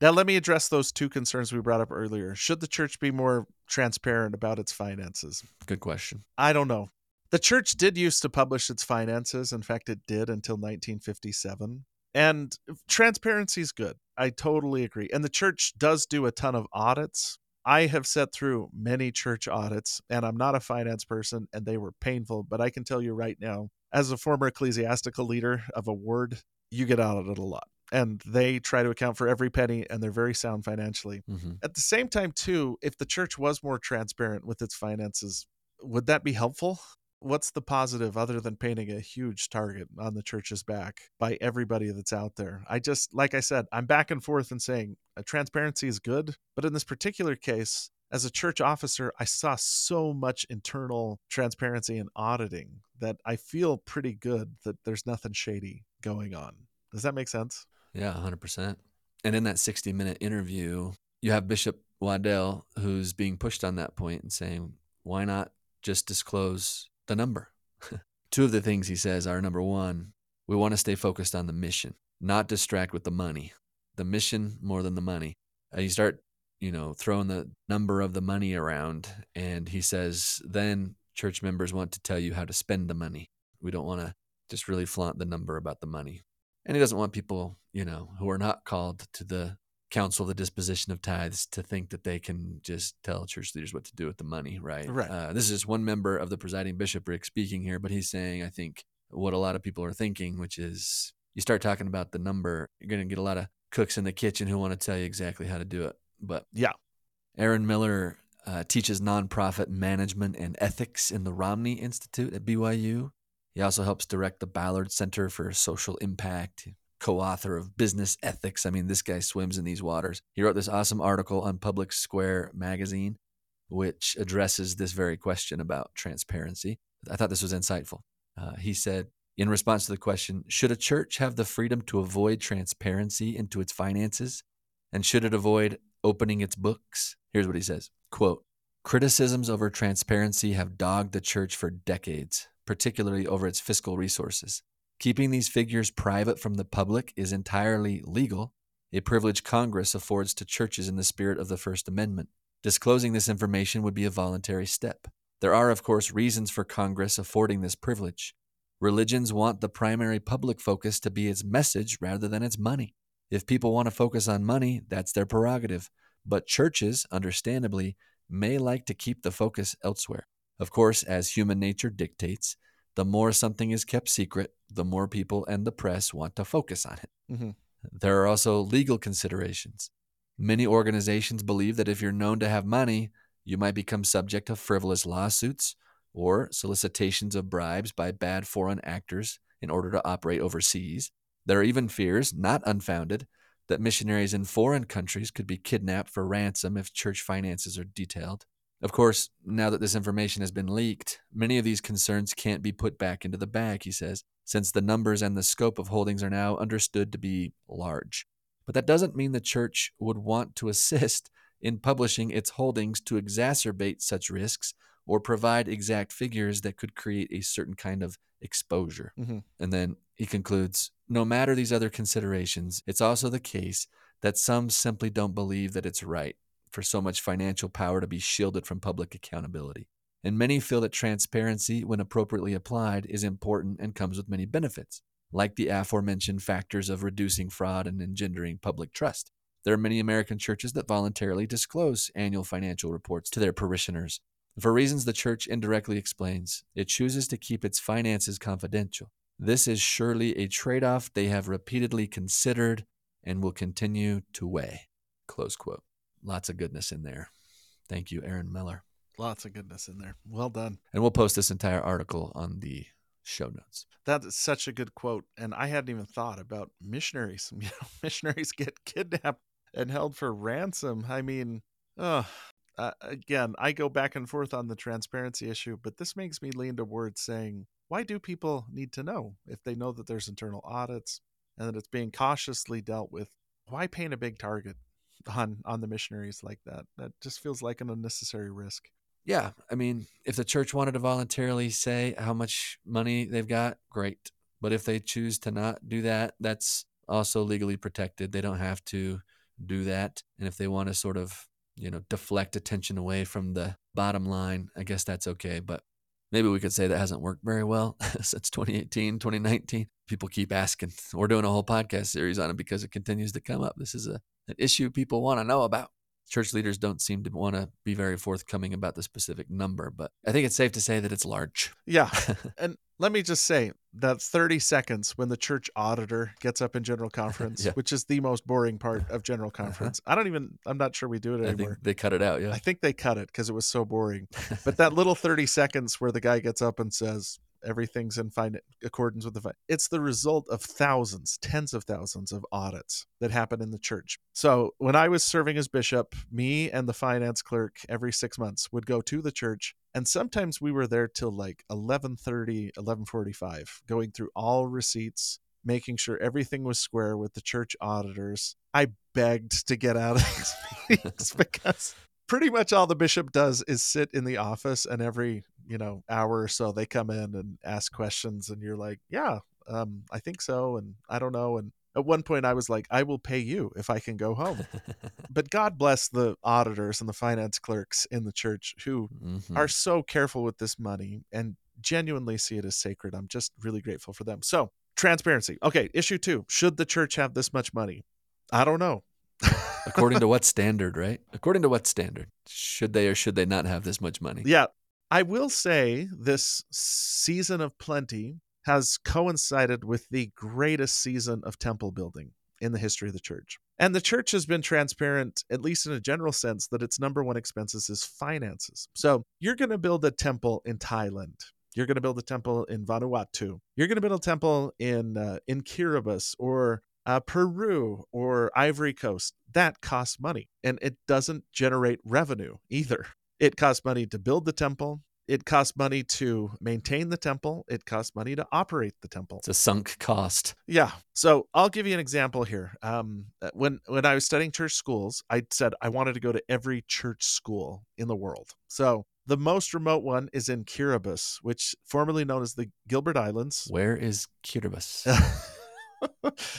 Now, let me address those two concerns we brought up earlier. Should the church be more transparent about its finances? Good question. I don't know. The church did used to publish its finances. In fact, it did until 1957. And transparency is good. I totally agree. And the church does do a ton of audits. I have sat through many church audits, and I'm not a finance person, and they were painful. But I can tell you right now, as a former ecclesiastical leader of a ward, you get audited a lot. And they try to account for every penny, and they're very sound financially. Mm-hmm. At the same time, too, if the church was more transparent with its finances, would that be helpful? What's the positive other than painting a huge target on the church's back by everybody that's out there? I just, like I said, I'm back and forth in saying uh, transparency is good, but in this particular case, as a church officer, I saw so much internal transparency and auditing that I feel pretty good that there's nothing shady going on. Does that make sense? Yeah, 100%. And in that 60 minute interview, you have Bishop Waddell who's being pushed on that point and saying, why not just disclose the number. Two of the things he says are number one, we want to stay focused on the mission, not distract with the money. The mission more than the money. And you start, you know, throwing the number of the money around, and he says, then church members want to tell you how to spend the money. We don't want to just really flaunt the number about the money. And he doesn't want people, you know, who are not called to the council the disposition of tithes to think that they can just tell church leaders what to do with the money, right? Right. Uh, this is just one member of the presiding bishopric speaking here, but he's saying, I think, what a lot of people are thinking, which is you start talking about the number, you're going to get a lot of cooks in the kitchen who want to tell you exactly how to do it. But yeah, Aaron Miller uh, teaches nonprofit management and ethics in the Romney Institute at BYU. He also helps direct the Ballard Center for Social Impact co author of Business Ethics. I mean, this guy swims in these waters. He wrote this awesome article on Public Square magazine, which addresses this very question about transparency. I thought this was insightful. Uh, he said, in response to the question, should a church have the freedom to avoid transparency into its finances? And should it avoid opening its books? Here's what he says quote, Criticisms over transparency have dogged the church for decades, particularly over its fiscal resources. Keeping these figures private from the public is entirely legal, a privilege Congress affords to churches in the spirit of the First Amendment. Disclosing this information would be a voluntary step. There are, of course, reasons for Congress affording this privilege. Religions want the primary public focus to be its message rather than its money. If people want to focus on money, that's their prerogative. But churches, understandably, may like to keep the focus elsewhere. Of course, as human nature dictates, the more something is kept secret, the more people and the press want to focus on it. Mm-hmm. There are also legal considerations. Many organizations believe that if you're known to have money, you might become subject to frivolous lawsuits or solicitations of bribes by bad foreign actors in order to operate overseas. There are even fears, not unfounded, that missionaries in foreign countries could be kidnapped for ransom if church finances are detailed. Of course, now that this information has been leaked, many of these concerns can't be put back into the bag, he says, since the numbers and the scope of holdings are now understood to be large. But that doesn't mean the church would want to assist in publishing its holdings to exacerbate such risks or provide exact figures that could create a certain kind of exposure. Mm-hmm. And then he concludes no matter these other considerations, it's also the case that some simply don't believe that it's right for so much financial power to be shielded from public accountability. And many feel that transparency, when appropriately applied, is important and comes with many benefits, like the aforementioned factors of reducing fraud and engendering public trust. There are many American churches that voluntarily disclose annual financial reports to their parishioners. For reasons the church indirectly explains, it chooses to keep its finances confidential. This is surely a trade off they have repeatedly considered and will continue to weigh. Close quote. Lots of goodness in there. Thank you, Aaron Miller. Lots of goodness in there. Well done. And we'll post this entire article on the show notes. That is such a good quote. And I hadn't even thought about missionaries. You know, missionaries get kidnapped and held for ransom. I mean, oh, uh, again, I go back and forth on the transparency issue, but this makes me lean towards saying, why do people need to know if they know that there's internal audits and that it's being cautiously dealt with? Why paint a big target on on the missionaries like that? That just feels like an unnecessary risk. Yeah, I mean, if the church wanted to voluntarily say how much money they've got, great. But if they choose to not do that, that's also legally protected. They don't have to do that. And if they want to sort of, you know, deflect attention away from the bottom line, I guess that's okay. But maybe we could say that hasn't worked very well since 2018, 2019. People keep asking. We're doing a whole podcast series on it because it continues to come up. This is a, an issue people want to know about church leaders don't seem to want to be very forthcoming about the specific number, but I think it's safe to say that it's large. Yeah. and let me just say that 30 seconds when the church auditor gets up in general conference, yeah. which is the most boring part of general uh-huh. conference. I don't even, I'm not sure we do it anymore. they cut it out. Yeah. I think they cut it because it was so boring. but that little 30 seconds where the guy gets up and says, everything's in fine accordance with the fine. It's the result of thousands, tens of thousands of audits that happen in the church. So when I was serving as bishop, me and the finance clerk every six months would go to the church and sometimes we were there till like 11.30 11.45 going through all receipts making sure everything was square with the church auditors i begged to get out of these meetings because pretty much all the bishop does is sit in the office and every you know hour or so they come in and ask questions and you're like yeah um, i think so and i don't know and at one point i was like i will pay you if i can go home. But god bless the auditors and the finance clerks in the church who mm-hmm. are so careful with this money and genuinely see it as sacred. I'm just really grateful for them. So transparency. Okay issue two should the church have this much money? I don't know. According to what standard right? According to what standard? Should they or should they not have this much money? Yeah I will say this season of plenty has coincided with the greatest season of temple building in the history of the church. And the church has been transparent, at least in a general sense, that its number one expenses is finances. So you're going to build a temple in Thailand. You're going to build a temple in Vanuatu. You're going to build a temple in uh, in Kiribati or uh, Peru or Ivory Coast. That costs money, and it doesn't generate revenue either. It costs money to build the temple. It costs money to maintain the temple. It costs money to operate the temple. It's a sunk cost. Yeah. So I'll give you an example here. Um, uh, when when I was studying church schools, I said I wanted to go to every church school in the world. So the most remote one is in Kiribati, which formerly known as the Gilbert Islands. Where is Kiribati?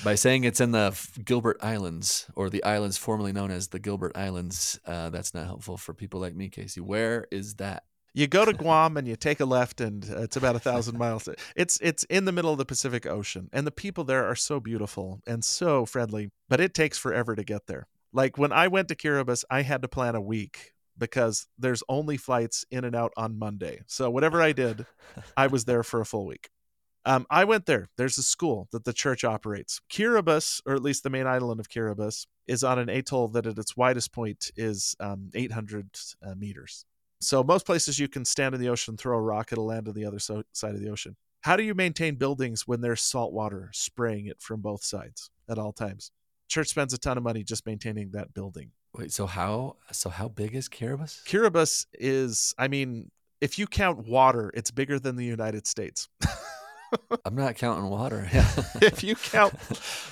By saying it's in the Gilbert Islands or the islands formerly known as the Gilbert Islands, uh, that's not helpful for people like me, Casey. Where is that? You go to Guam and you take a left, and uh, it's about a thousand miles. It's it's in the middle of the Pacific Ocean, and the people there are so beautiful and so friendly. But it takes forever to get there. Like when I went to Kiribati, I had to plan a week because there's only flights in and out on Monday. So whatever I did, I was there for a full week. Um, I went there. There's a school that the church operates. Kiribati, or at least the main island of Kiribati, is on an atoll that at its widest point is um, 800 uh, meters. So most places you can stand in the ocean, throw a rock, it'll land on the other so- side of the ocean. How do you maintain buildings when there's salt water spraying it from both sides at all times? Church spends a ton of money just maintaining that building. Wait, so how so how big is Kiribati? Kiribati is, I mean, if you count water, it's bigger than the United States. I'm not counting water. if you count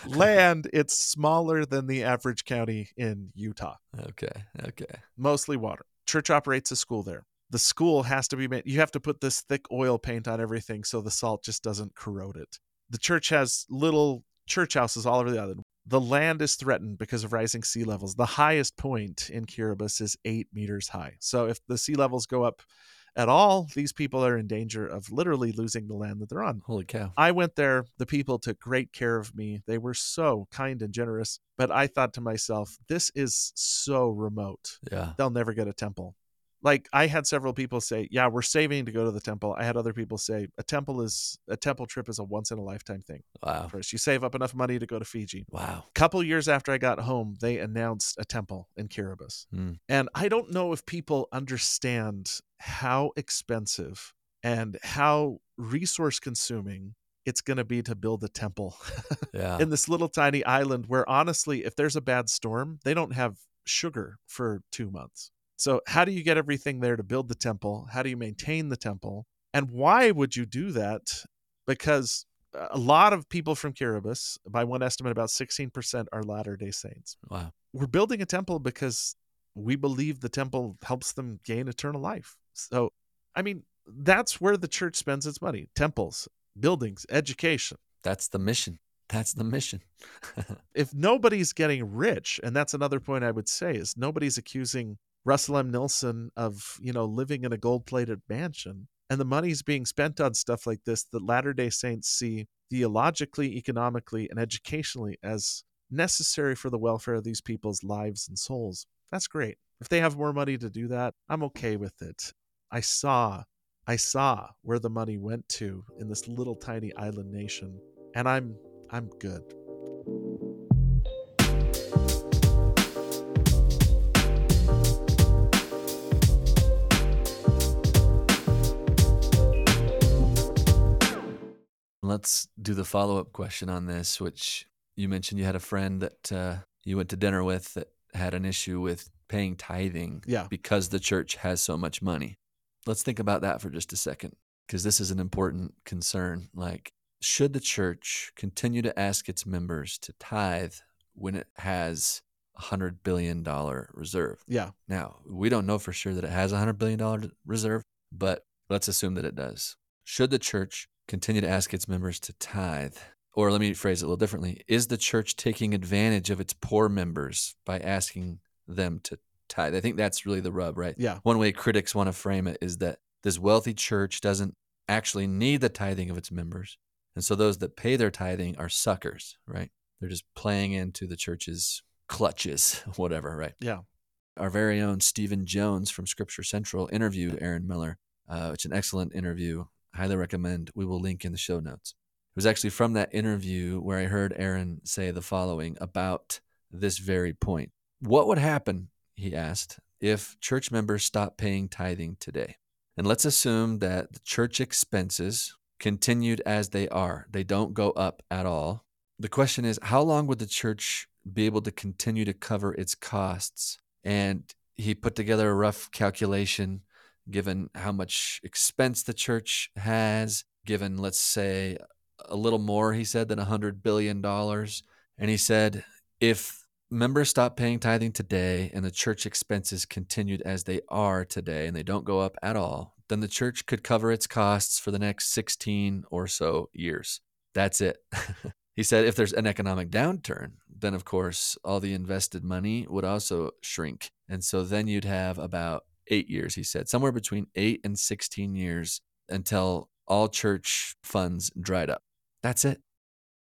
land, it's smaller than the average county in Utah. Okay. Okay. Mostly water. Church operates a school there. The school has to be made, you have to put this thick oil paint on everything so the salt just doesn't corrode it. The church has little church houses all over the island. The land is threatened because of rising sea levels. The highest point in Kiribati is eight meters high. So if the sea levels go up at all, these people are in danger of literally losing the land that they're on. Holy cow. I went there. The people took great care of me. They were so kind and generous. But I thought to myself, this is so remote. Yeah. They'll never get a temple like I had several people say, "Yeah, we're saving to go to the temple." I had other people say, "A temple is a temple trip is a once in a lifetime thing." Wow. First, you save up enough money to go to Fiji. Wow. A couple years after I got home, they announced a temple in Kiribati, Mm. and I don't know if people understand how expensive and how resource consuming it's going to be to build a temple Yeah. in this little tiny island where honestly if there's a bad storm they don't have sugar for 2 months so, how do you get everything there to build the temple? How do you maintain the temple? And why would you do that? Because a lot of people from Kiribati, by one estimate, about 16% are Latter day Saints. wow. We're building a temple because we believe the temple helps them gain eternal life. So, I mean, that's where the church spends its money temples, buildings, education. That's the mission. That's the mission. if nobody's getting rich, and that's another point I would say, is nobody's accusing Russell M. Nelson of, you know, living in a gold plated mansion. And the money's being spent on stuff like this that Latter day Saints see theologically, economically, and educationally as necessary for the welfare of these people's lives and souls. That's great. If they have more money to do that, I'm okay with it. I saw, I saw where the money went to in this little tiny island nation, and I'm, I'm good. Let's do the follow up question on this, which you mentioned you had a friend that uh, you went to dinner with that had an issue with paying tithing Yeah. because the church has so much money. Let's think about that for just a second, because this is an important concern. Like, should the church continue to ask its members to tithe when it has a $100 billion reserve? Yeah. Now, we don't know for sure that it has a $100 billion reserve, but let's assume that it does. Should the church continue to ask its members to tithe? Or let me phrase it a little differently Is the church taking advantage of its poor members by asking them to tithe? I think that's really the rub, right? Yeah. One way critics want to frame it is that this wealthy church doesn't actually need the tithing of its members. And so those that pay their tithing are suckers, right? They're just playing into the church's clutches, whatever, right? Yeah. Our very own Stephen Jones from Scripture Central interviewed Aaron Miller. Uh, it's an excellent interview. Highly recommend. We will link in the show notes. It was actually from that interview where I heard Aaron say the following about this very point. What would happen, he asked, if church members stopped paying tithing today? And let's assume that the church expenses continued as they are, they don't go up at all. The question is, how long would the church be able to continue to cover its costs? And he put together a rough calculation given how much expense the church has, given, let's say, a little more, he said, than $100 billion. And he said, if members stop paying tithing today and the church expenses continued as they are today and they don't go up at all, then the church could cover its costs for the next 16 or so years. That's it. he said if there's an economic downturn, then of course all the invested money would also shrink. And so then you'd have about eight years, he said, somewhere between eight and 16 years until all church funds dried up. That's it.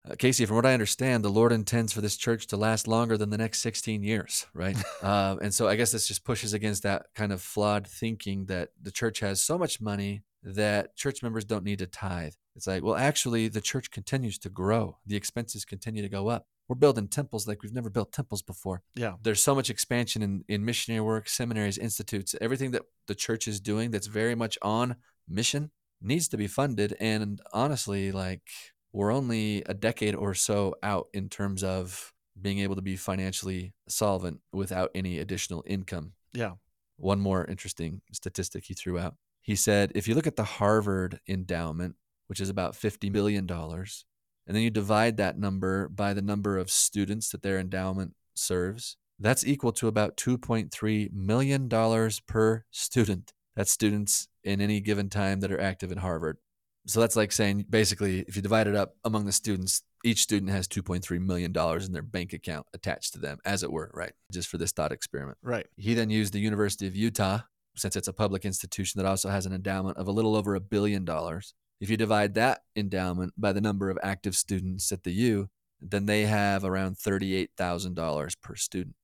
Uh, Casey, from what I understand, the Lord intends for this church to last longer than the next 16 years, right? uh, and so I guess this just pushes against that kind of flawed thinking that the church has so much money that church members don't need to tithe. It's like, well, actually, the church continues to grow. The expenses continue to go up. We're building temples like we've never built temples before. Yeah. There's so much expansion in, in missionary work, seminaries, institutes, everything that the church is doing that's very much on mission needs to be funded. And honestly, like we're only a decade or so out in terms of being able to be financially solvent without any additional income. Yeah. One more interesting statistic he threw out. He said if you look at the Harvard endowment, which is about $50 billion, and then you divide that number by the number of students that their endowment serves, that's equal to about $2.3 million per student. That's students in any given time that are active in Harvard. So that's like saying basically, if you divide it up among the students, each student has $2.3 million in their bank account attached to them, as it were, right? Just for this thought experiment. Right. He then used the University of Utah, since it's a public institution that also has an endowment of a little over a billion dollars. If you divide that endowment by the number of active students at the U, then they have around $38,000 per student.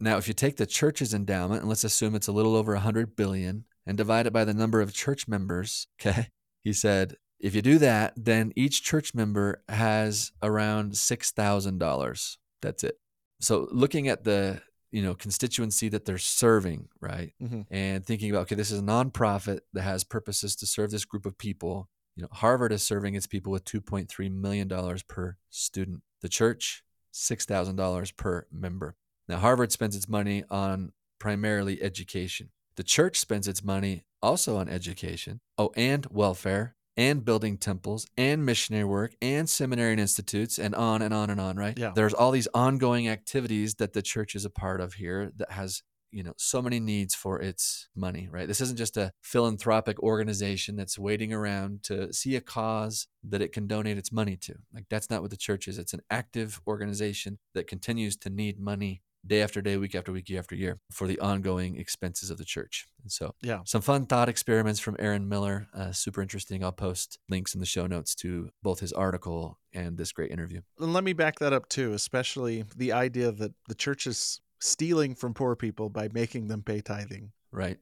Now, if you take the church's endowment, and let's assume it's a little over 100 billion, and divide it by the number of church members, okay? He said, if you do that, then each church member has around $6,000. That's it. So looking at the you know constituency that they're serving right mm-hmm. and thinking about okay this is a nonprofit that has purposes to serve this group of people you know harvard is serving its people with 2.3 million dollars per student the church $6000 per member now harvard spends its money on primarily education the church spends its money also on education oh and welfare and building temples and missionary work and seminary and institutes and on and on and on, right? Yeah. There's all these ongoing activities that the church is a part of here that has you know so many needs for its money right this isn't just a philanthropic organization that's waiting around to see a cause that it can donate its money to like that's not what the church is it's an active organization that continues to need money day after day, week after week, year after year for the ongoing expenses of the church. And so, yeah, some fun thought experiments from Aaron Miller. Uh, super interesting. I'll post links in the show notes to both his article and this great interview. And let me back that up too, especially the idea that the church is stealing from poor people by making them pay tithing. Right.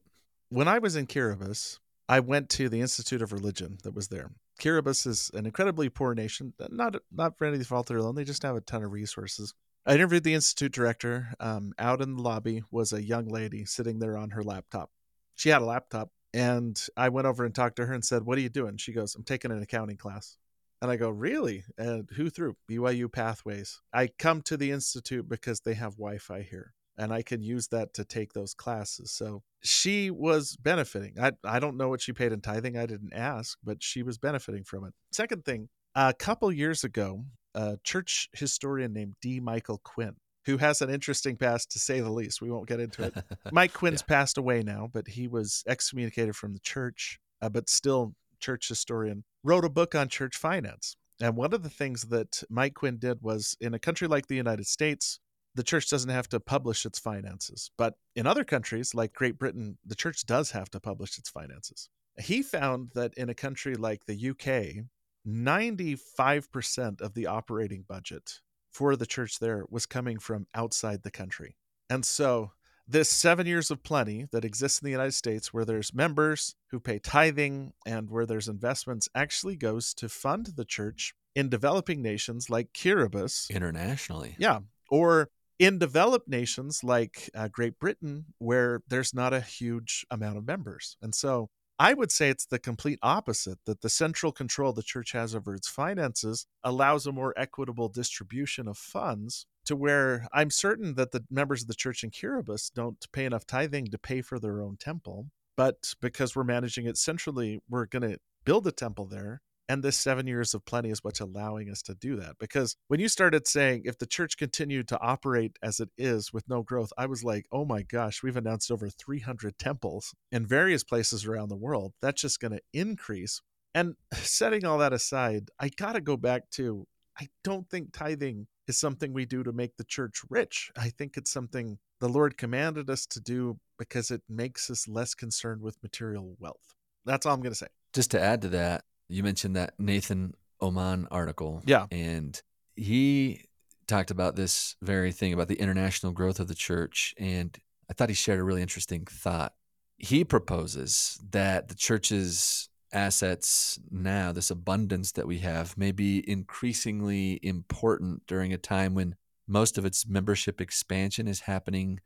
When I was in Kiribati, I went to the Institute of Religion that was there. Kiribati is an incredibly poor nation, not not for any fault of their own. They just have a ton of resources. I interviewed the institute director. Um, out in the lobby was a young lady sitting there on her laptop. She had a laptop, and I went over and talked to her and said, "What are you doing?" She goes, "I'm taking an accounting class." And I go, "Really? And who through?" BYU Pathways. I come to the institute because they have Wi-Fi here, and I can use that to take those classes. So she was benefiting. I I don't know what she paid in tithing. I didn't ask, but she was benefiting from it. Second thing, a couple years ago, a church historian named D. Michael Quinn, who has an interesting past to say the least. We won't get into it. Mike Quinn's yeah. passed away now, but he was excommunicated from the church, uh, but still church historian, wrote a book on church finance. And one of the things that Mike Quinn did was in a country like the United States, the church doesn't have to publish its finances. But in other countries like Great Britain, the church does have to publish its finances. He found that in a country like the UK, 95% of the operating budget for the church there was coming from outside the country. And so, this seven years of plenty that exists in the United States, where there's members who pay tithing and where there's investments, actually goes to fund the church in developing nations like Kiribati. Internationally. Yeah. Or in developed nations like uh, Great Britain, where there's not a huge amount of members. And so I would say it's the complete opposite that the central control the church has over its finances allows a more equitable distribution of funds to where I'm certain that the members of the church in Kiribati don't pay enough tithing to pay for their own temple. But because we're managing it centrally, we're going to build a temple there and this seven years of plenty is what's allowing us to do that. Because when you started saying if the church continued to operate as it is with no growth, I was like, oh my gosh, we've announced over 300 temples in various places around the world. That's just going to increase. And setting all that aside, I got to go back to I don't think tithing is something we do to make the church rich. I think it's something the Lord commanded us to do because it makes us less concerned with material wealth. That's all I'm going to say. Just to add to that, you mentioned that Nathan Oman article. Yeah. And he talked about this very thing about the international growth of the church. And I thought he shared a really interesting thought. He proposes that the church's assets now, this abundance that we have, may be increasingly important during a time when most of its membership expansion is happening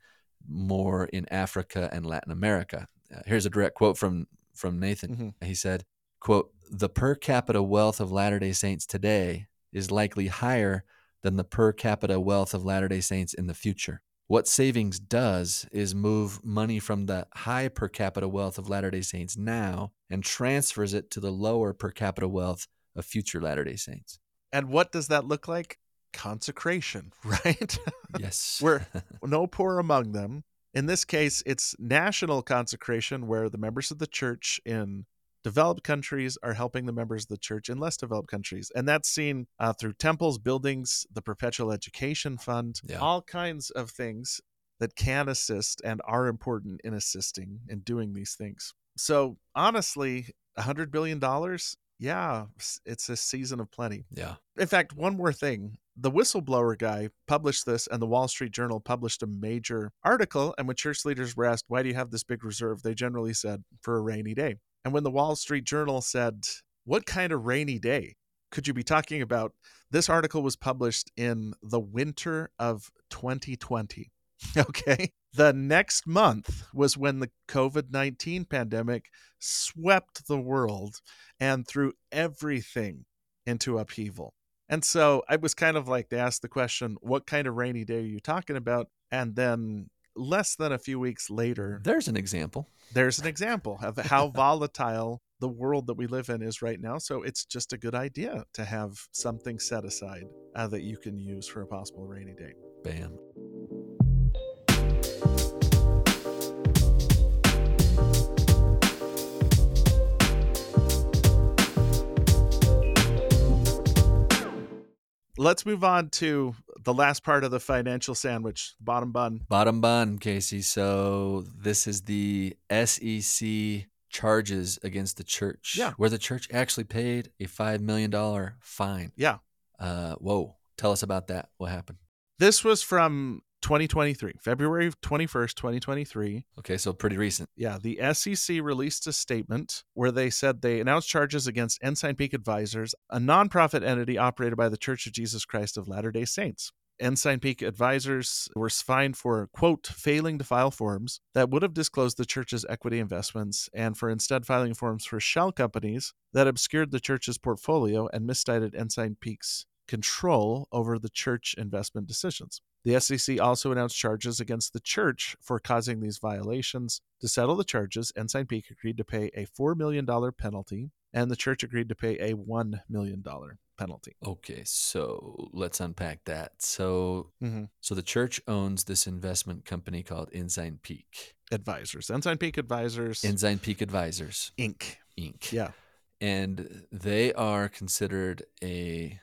more in Africa and Latin America. Uh, here's a direct quote from from Nathan. Mhm. He said, "quote The per capita wealth of Latter-day Saints today is likely higher than the per capita wealth of Latter-day Saints in the future. What savings does is move money from the high per capita wealth of Latter-day Saints now and transfers it to the lower per capita wealth of future Latter-day Saints." And what does that look like? Consecration, right? Yes. We're no poor among them. In this case, it's national consecration where the members of the church in developed countries are helping the members of the church in less developed countries. And that's seen uh, through temples, buildings, the Perpetual Education Fund, Yeah. all kinds of things that can assist and are important in assisting in doing these things. So honestly, $100 billion, yeah, it's a season of plenty. yeah. In fact, one more thing. The whistleblower guy published this, and the Wall Street Journal published a major article. And when church leaders were asked, why do you have this big reserve? They generally said, for a rainy day. And when the Wall Street Journal said, what kind of rainy day could you be talking about? This article was published in the winter of 2020. Okay. The next month was when the COVID 19 pandemic swept the world and threw everything into upheaval. And so I was kind of like, they asked the question, what kind of rainy day are you talking about? And then less than a few weeks later, There's an example. there's an example of how volatile the world that we live in is right now. So it's just a good idea to have something set aside uh, that you can use for a possible rainy day. Bam. Let's move on to the last part of the financial sandwich, bottom bun. Bottom bun, Casey. So this is the SEC charges against the church. Yeah. Where the church actually paid a $5 million fine. Yeah. Uh, whoa. Tell us about that. What happened? This was from 2023, February 21st, 2023. Okay, so pretty recent. Yeah, the SEC released a statement where they said they announced charges against Ensign Peak Advisors, a nonprofit entity operated by the Church of Jesus Christ of Latter day Saints. Ensign Peak Advisors were fined for, quote, failing to file forms that would have disclosed the church's equity investments and for instead filing forms for shell companies that obscured the church's portfolio and misstated Ensign Peak's control over the church investment decisions. The SEC also announced charges against the church for causing these violations. To settle the charges, Ensign Peak agreed to pay a $4 million penalty, and the church agreed to pay a $1 million penalty. Okay, so let's unpack that. So Mm-hmm. so the church owns this investment company called Ensign Peak. Advisors. Ensign Peak Advisors, Ensign Peak Advisors, Inc. Inc. Yeah. and they are considered a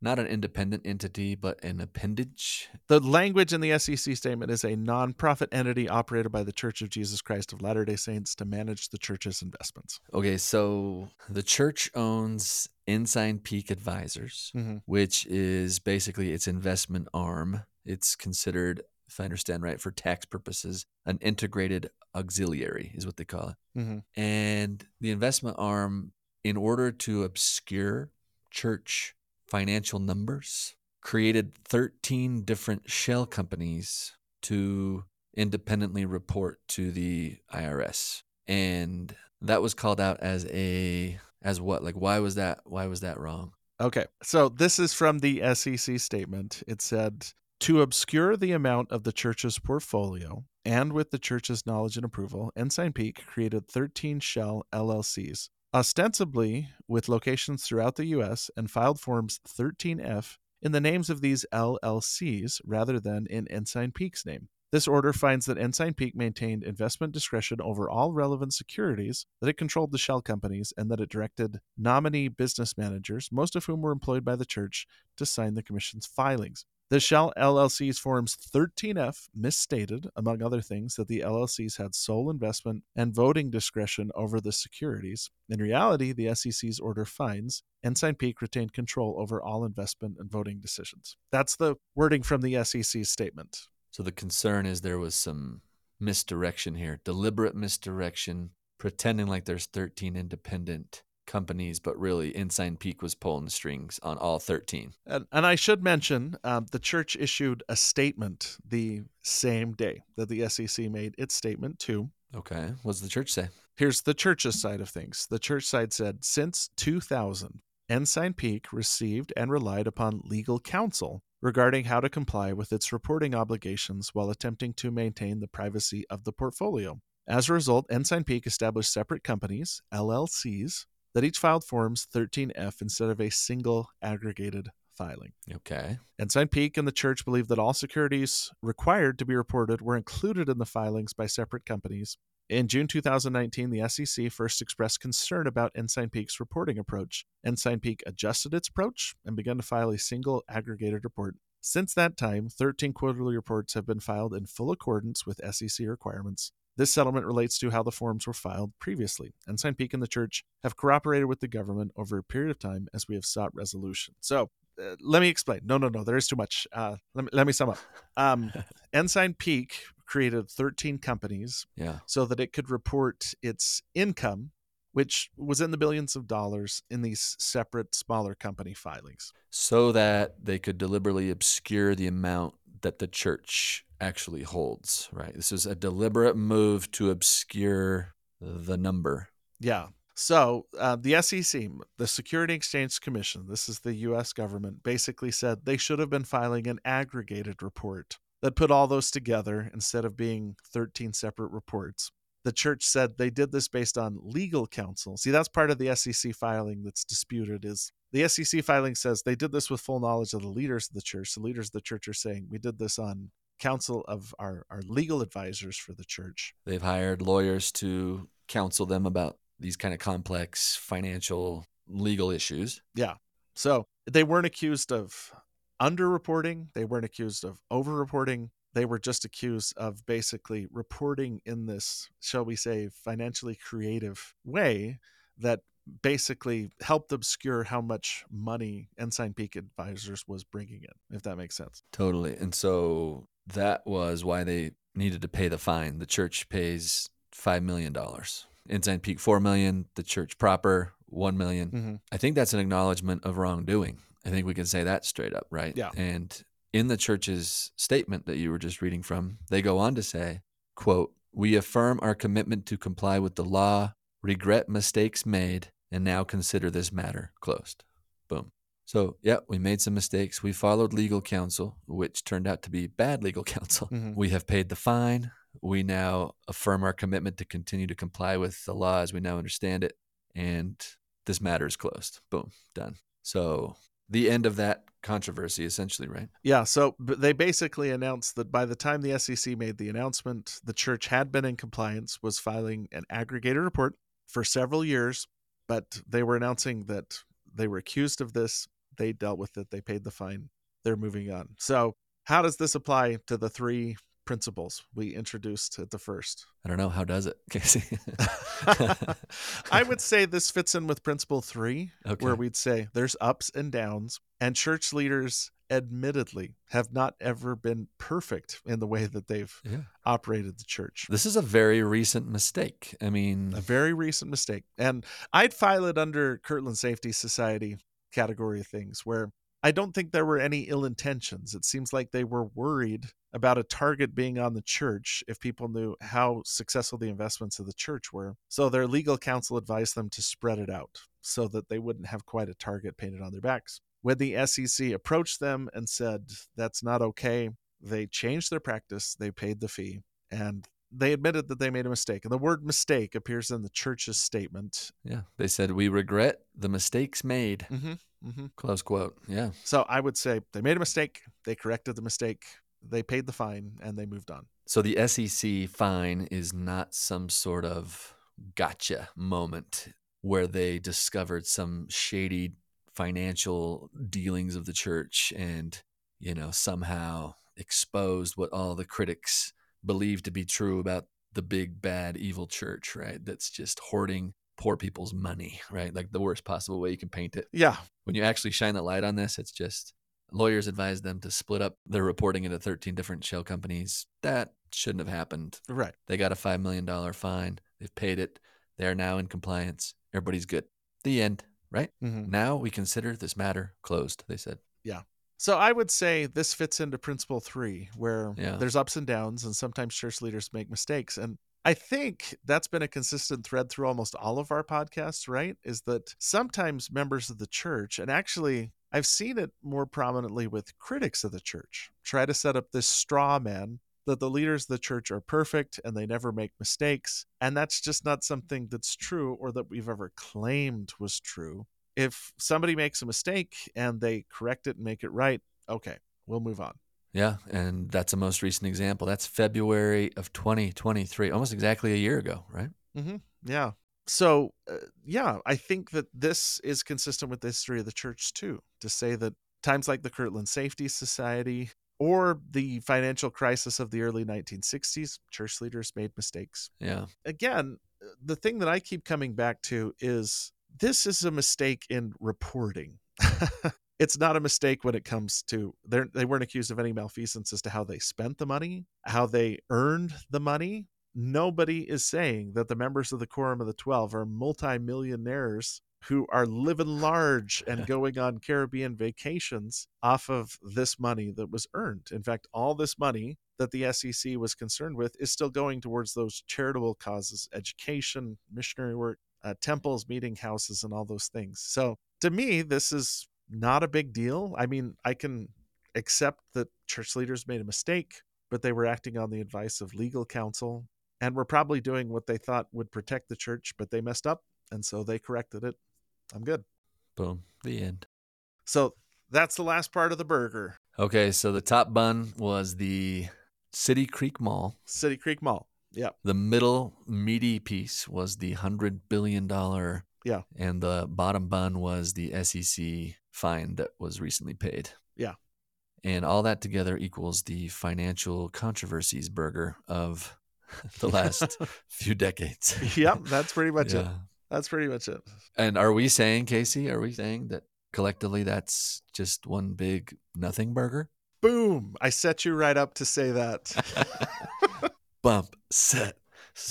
not an independent entity but an appendage The language in the SEC statement is a nonprofit entity operated by the Church of Jesus Christ of Latter day Saints to manage the church's investments. okay so the church owns ensign peak advisors Mm-hmm. which is basically its investment arm it's considered if i understand right for tax purposes an integrated auxiliary is what they call it Mm-hmm. and the investment arm in order to obscure church financial numbers created 13 different shell companies to independently report to the IRS and that was called out as a as what? Like why was that why was that wrong? Okay, so this is from the SEC statement. It said to obscure the amount of the church's portfolio and with the church's knowledge and approval, Ensign Peak created 13 shell LLCs, ostensibly with locations throughout the U.S., and filed Forms 13F in the names of these LLCs rather than in Ensign Peak's name. This order finds that Ensign Peak maintained investment discretion over all relevant securities, that it controlled the shell companies, and that it directed nominee business managers, most of whom were employed by the church, to sign the commission's filings. The Shell LLC's Forms 13F misstated, among other things, that the LLCs had sole investment and voting discretion over the securities. In reality, the SEC's order finds Ensign Peak retained control over all investment and voting decisions. That's the wording from the SEC's statement. so the concern is there was some misdirection here deliberate misdirection pretending like there's 13 independent companies, but really Ensign Peak was pulling the strings on all 13. And, and I should mention um, the church issued a statement the same day that the SEC made its statement, too. Okay. What does the church say? Here's the church's side of things. The church side said since 2000, Ensign Peak received and relied upon legal counsel regarding how to comply with its reporting obligations while attempting to maintain the privacy of the portfolio. As a result, Ensign Peak established separate companies, LLCs, that each filed Forms 13F instead of a single aggregated filing. Okay. Ensign Peak and the church believed that all securities required to be reported were included in the filings by separate companies. In June 2019, the SEC first expressed concern about Ensign Peak's reporting approach. Ensign Peak adjusted its approach and began to file a single aggregated report. Since that time, 13 quarterly reports have been filed in full accordance with SEC requirements. This settlement relates to how the forms were filed previously. Ensign Peak and the church have cooperated with the government over a period of time as we have sought resolution. So, uh, let me explain. No, no, no, there is too much. Uh, let, me, let me sum up. Um, Ensign Peak created 13 companies Yeah. so that it could report its income, which was in the billions of dollars, in these separate, smaller company filings. So that they could deliberately obscure the amount that the church actually holds, right? This is a deliberate move to obscure the number. Yeah. So uh, the SEC, the Security Exchange Commission, this is the U.S. government, basically said they should have been filing an aggregated report that put all those together instead of being 13 separate reports. The church said they did this based on legal counsel. See, that's part of the SEC filing that's disputed is the SEC filing says they did this with full knowledge of the leaders of the church. The leaders of the church are saying we did this on counsel of our, our legal advisors for the church. They've hired lawyers to counsel them about these kind of complex financial legal issues. Yeah. So they weren't accused of underreporting. They weren't accused of overreporting. They were just accused of basically reporting in this, shall we say, financially creative way that basically helped obscure how much money Ensign Peak Advisors was bringing in, if that makes sense. Totally. And so that was why they needed to pay the fine. The church pays $5 million. Ensign Peak, 4 million. The church proper, 1 million. Mm-hmm. I think that's an acknowledgement of wrongdoing. I think we can say that straight up, right? Yeah. And in the church's statement that you were just reading from, they go on to say, quote, we affirm our commitment to comply with the law, regret mistakes made, and now consider this matter closed. Boom. So, yeah, we made some mistakes. We followed legal counsel, which turned out to be bad legal counsel. Mhm. We have paid the fine. We now affirm our commitment to continue to comply with the law as we now understand it. And this matter is closed. Boom, done. So, the end of that controversy, essentially, right? Yeah, so they basically announced that by the time the SEC made the announcement, the church had been in compliance, was filing an aggregated report for several years, but they were announcing that they were accused of this. They dealt with it, they paid the fine, they're moving on. So, how does this apply to the three principles we introduced at the first? I don't know. How does it, Casey? I would say this fits in with principle three, Okay. where we'd say there's ups and downs, and church leaders admittedly have not ever been perfect in the way that they've Yeah. operated the church. This is a very recent mistake. I mean, A very recent mistake. And I'd file it under Kirtland Safety Society category of things where I don't think there were any ill intentions. It seems like they were worried about a target being on the church if people knew how successful the investments of the church were. So their legal counsel advised them to spread it out so that they wouldn't have quite a target painted on their backs. When the SEC approached them and said that's not okay, they changed their practice, they paid the fee, and they admitted that they made a mistake. And the word mistake appears in the church's statement. yeah, they said, we regret the mistakes made. Mm-hmm. Mm-hmm. Close quote. Yeah. So I would say they made a mistake, they corrected the mistake, they paid the fine, and they moved on. So the SEC fine is not some sort of gotcha moment where they discovered some shady financial dealings of the church and, you know, somehow exposed what all the critics believe to be true about the big, bad, evil church, right? That's just hoarding poor people's money, right? Like the worst possible way you can paint it. Yeah. When you actually shine the light on this, it's just lawyers advise them to split up their reporting into 13 different shell companies. That shouldn't have happened. Right. They got a $5 million fine. They've paid it. They are now in compliance. Everybody's good. The end, right? Mhm. Now we consider this matter closed, they said. Yeah. So I would say this fits into principle three, where Yeah. there's ups and downs, and sometimes church leaders make mistakes. And I think that's been a consistent thread through almost all of our podcasts, right? Is that sometimes members of the church, and actually I've seen it more prominently with critics of the church, try to set up this straw man that the leaders of the church are perfect and they never make mistakes. And that's just not something that's true or that we've ever claimed was true. If somebody makes a mistake and they correct it and make it right, okay, we'll move on. Yeah, and that's a most recent example. That's February of 2023, almost exactly a year ago, right? Mm-hmm. Yeah. So, uh, yeah, I think that this is consistent with the history of the church too, to say that times like the Kirtland Safety Society or the financial crisis of the early 1960s, church leaders made mistakes. Yeah. Again, uh, the thing that I keep coming back to is this is a mistake in reporting. it's not a mistake when it comes to they they weren't accused of any malfeasance as to how they spent the money, how they earned the money. Nobody is saying that the members of the Quorum of the Twelve are multimillionaires who are living large and going on Caribbean vacations off of this money that was earned. In fact, all this money that the SEC was concerned with is still going towards those charitable causes, education, missionary work, uh, temples, meeting houses, and all those things. So to me, this is not a big deal. I mean, I can accept that church leaders made a mistake, but they were acting on the advice of legal counsel and were probably doing what they thought would protect the church, but they messed up. And so they corrected it. I'm good. Boom. The end. So that's the last part of the burger. Okay, so the top bun was the City Creek Mall. City Creek Mall. Yep. The middle meaty piece was the $100 billion. Yeah. And the bottom bun was the SEC fine that was recently paid. Yeah. And all that together equals the financial controversies burger of the last few decades. Yep. That's pretty much it. That's pretty much it. And are we saying, Casey, are we saying that collectively that's just one big nothing burger? Boom. I set you right up to say that. Bump, set,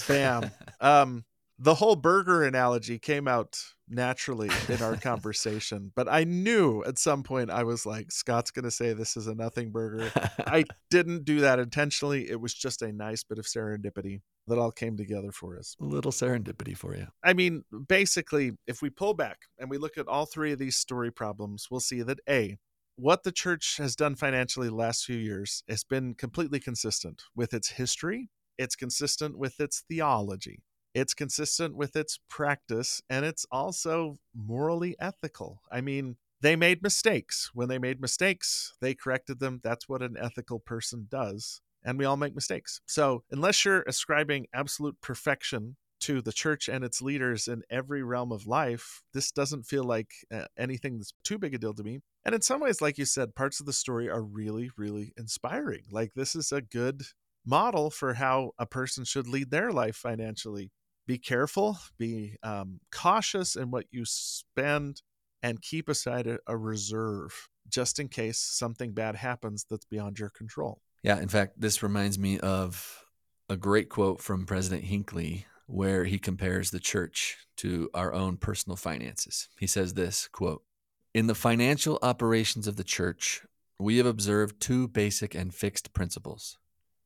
Bam. Um, the whole burger analogy came out naturally in our conversation, but I knew at some point I was like, Scott's going to say this is a nothing burger. I didn't do that intentionally. It was just a nice bit of serendipity that all came together for us. A little serendipity for you. I mean, basically, if we pull back and we look at all three of these story problems, we'll see that A, what the church has done financially the last few years has been completely consistent with its history, it's consistent with its theology, it's consistent with its practice, and it's also morally ethical. I mean, they made mistakes. When they made mistakes, they corrected them. That's what an ethical person does. And we all make mistakes. So, unless you're ascribing absolute perfection to the church and its leaders in every realm of life, this doesn't feel like uh, anything that's too big a deal to me. And in some ways, like you said, parts of the story are really, really inspiring. Like, this is a good model for how a person should lead their life financially. Be careful, be um, cautious in what you spend, and keep aside a, a reserve just in case something bad happens that's beyond your control. Yeah, in fact, this reminds me of a great quote from President Hinckley where he compares the church to our own personal finances. He says this, quote, "In the financial operations of the church, we have observed two basic and fixed principles.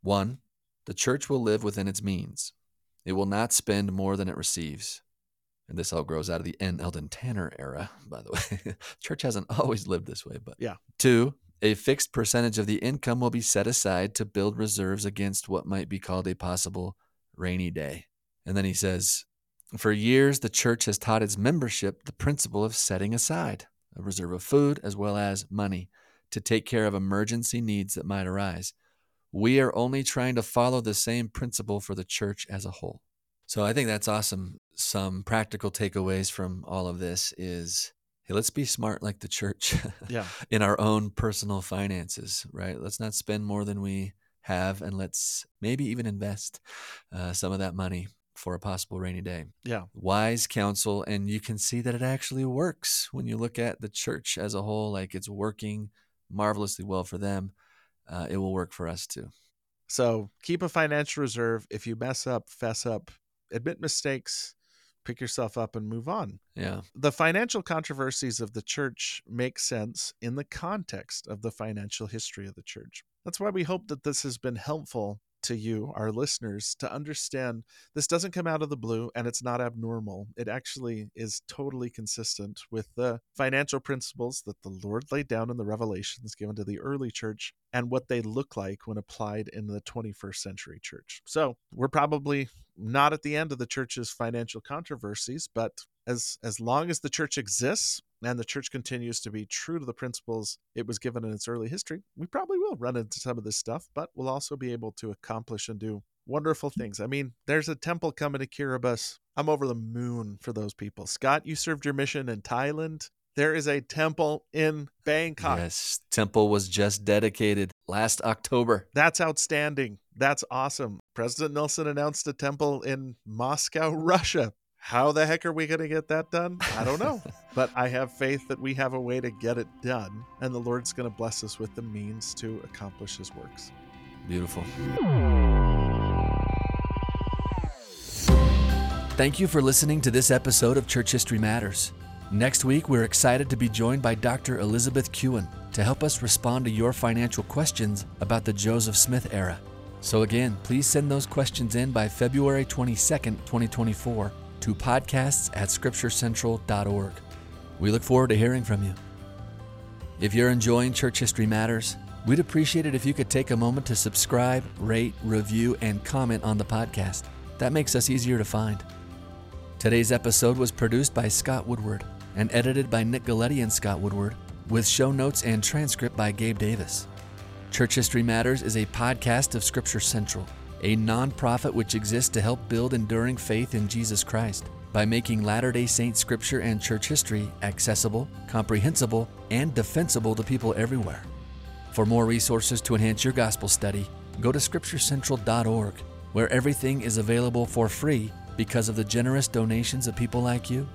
One, the church will live within its means. It will not spend more than it receives." And this all grows out of the N. Eldon Tanner era, by the way. church hasn't always lived this way, but Yeah. Two, a fixed percentage of the income will be set aside to build reserves against what might be called a possible rainy day. And then he says, For years, the church has taught its membership the principle of setting aside a reserve of food as well as money to take care of emergency needs that might arise. We are only trying to follow the same principle for the church as a whole. So I think that's awesome. Some practical takeaways from all of this is hey, let's be smart like the church Yeah. in our own personal finances, right? Let's not spend more than we have and let's maybe even invest uh, some of that money for a possible rainy day. Yeah. Wise counsel, and you can see that it actually works when you look at the church as a whole, like it's working marvelously well for them. Uh, it will work for us too. So keep a financial reserve. If you mess up, fess up, admit mistakes, pick yourself up and move on. Yeah. The financial controversies of the church make sense in the context of the financial history of the church. That's why we hope that this has been helpful to you, our listeners, to understand this doesn't come out of the blue and it's not abnormal. It actually is totally consistent with the financial principles that the Lord laid down in the revelations given to the early church and what they look like when applied in the 21st century church. So we're probably not at the end of the church's financial controversies, but as as long as the church exists and the church continues to be true to the principles it was given in its early history, we probably will run into some of this stuff, but we'll also be able to accomplish and do wonderful mm. things. I mean, there's a temple coming to Kiribati. I'm over the moon for those people. Scott, you served your mission in Thailand. There is a temple in Bangkok. Yes, temple was just dedicated last October. That's outstanding. That's awesome. President Nelson announced a temple in Moscow, Russia. How the heck are we going to get that done? I don't know. but I have faith that we have a way to get it done, and the Lord's going to bless us with the means to accomplish his works. Beautiful. Thank you for listening to this episode of Church History Matters. Next week, we're excited to be joined by Dr. Elizabeth Kuehn to help us respond to your financial questions about the Joseph Smith era. So, again, please send those questions in by February 22nd, 2024 to podcasts at scripturecentral.org. We look forward to hearing from you. If you're enjoying Church History Matters, we'd appreciate it if you could take a moment to subscribe, rate, review, and comment on the podcast. That makes us easier to find. Today's episode was produced by Scott Woodward and edited by Nick Galieti and Scott Woodward, with show notes and transcript by Gabe Davis. Church History Matters is a podcast of Scripture Central a nonprofit which exists to help build enduring faith in Jesus Christ by making Latter day Saint scripture and church history accessible, comprehensible, and defensible to people everywhere. For more resources to enhance your gospel study, go to scripturecentral.org, where everything is available for free because of the generous donations of people like you.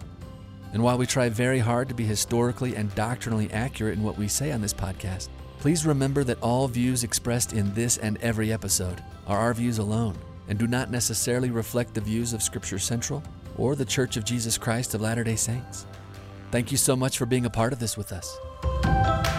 And while we try very hard to be historically and doctrinally accurate in what we say on this podcast, please remember that all views expressed in this and every episode are our views alone and do not necessarily reflect the views of Scripture Central or the Church of Jesus Christ of Latter day Saints. Thank you so much for being a part of this with us.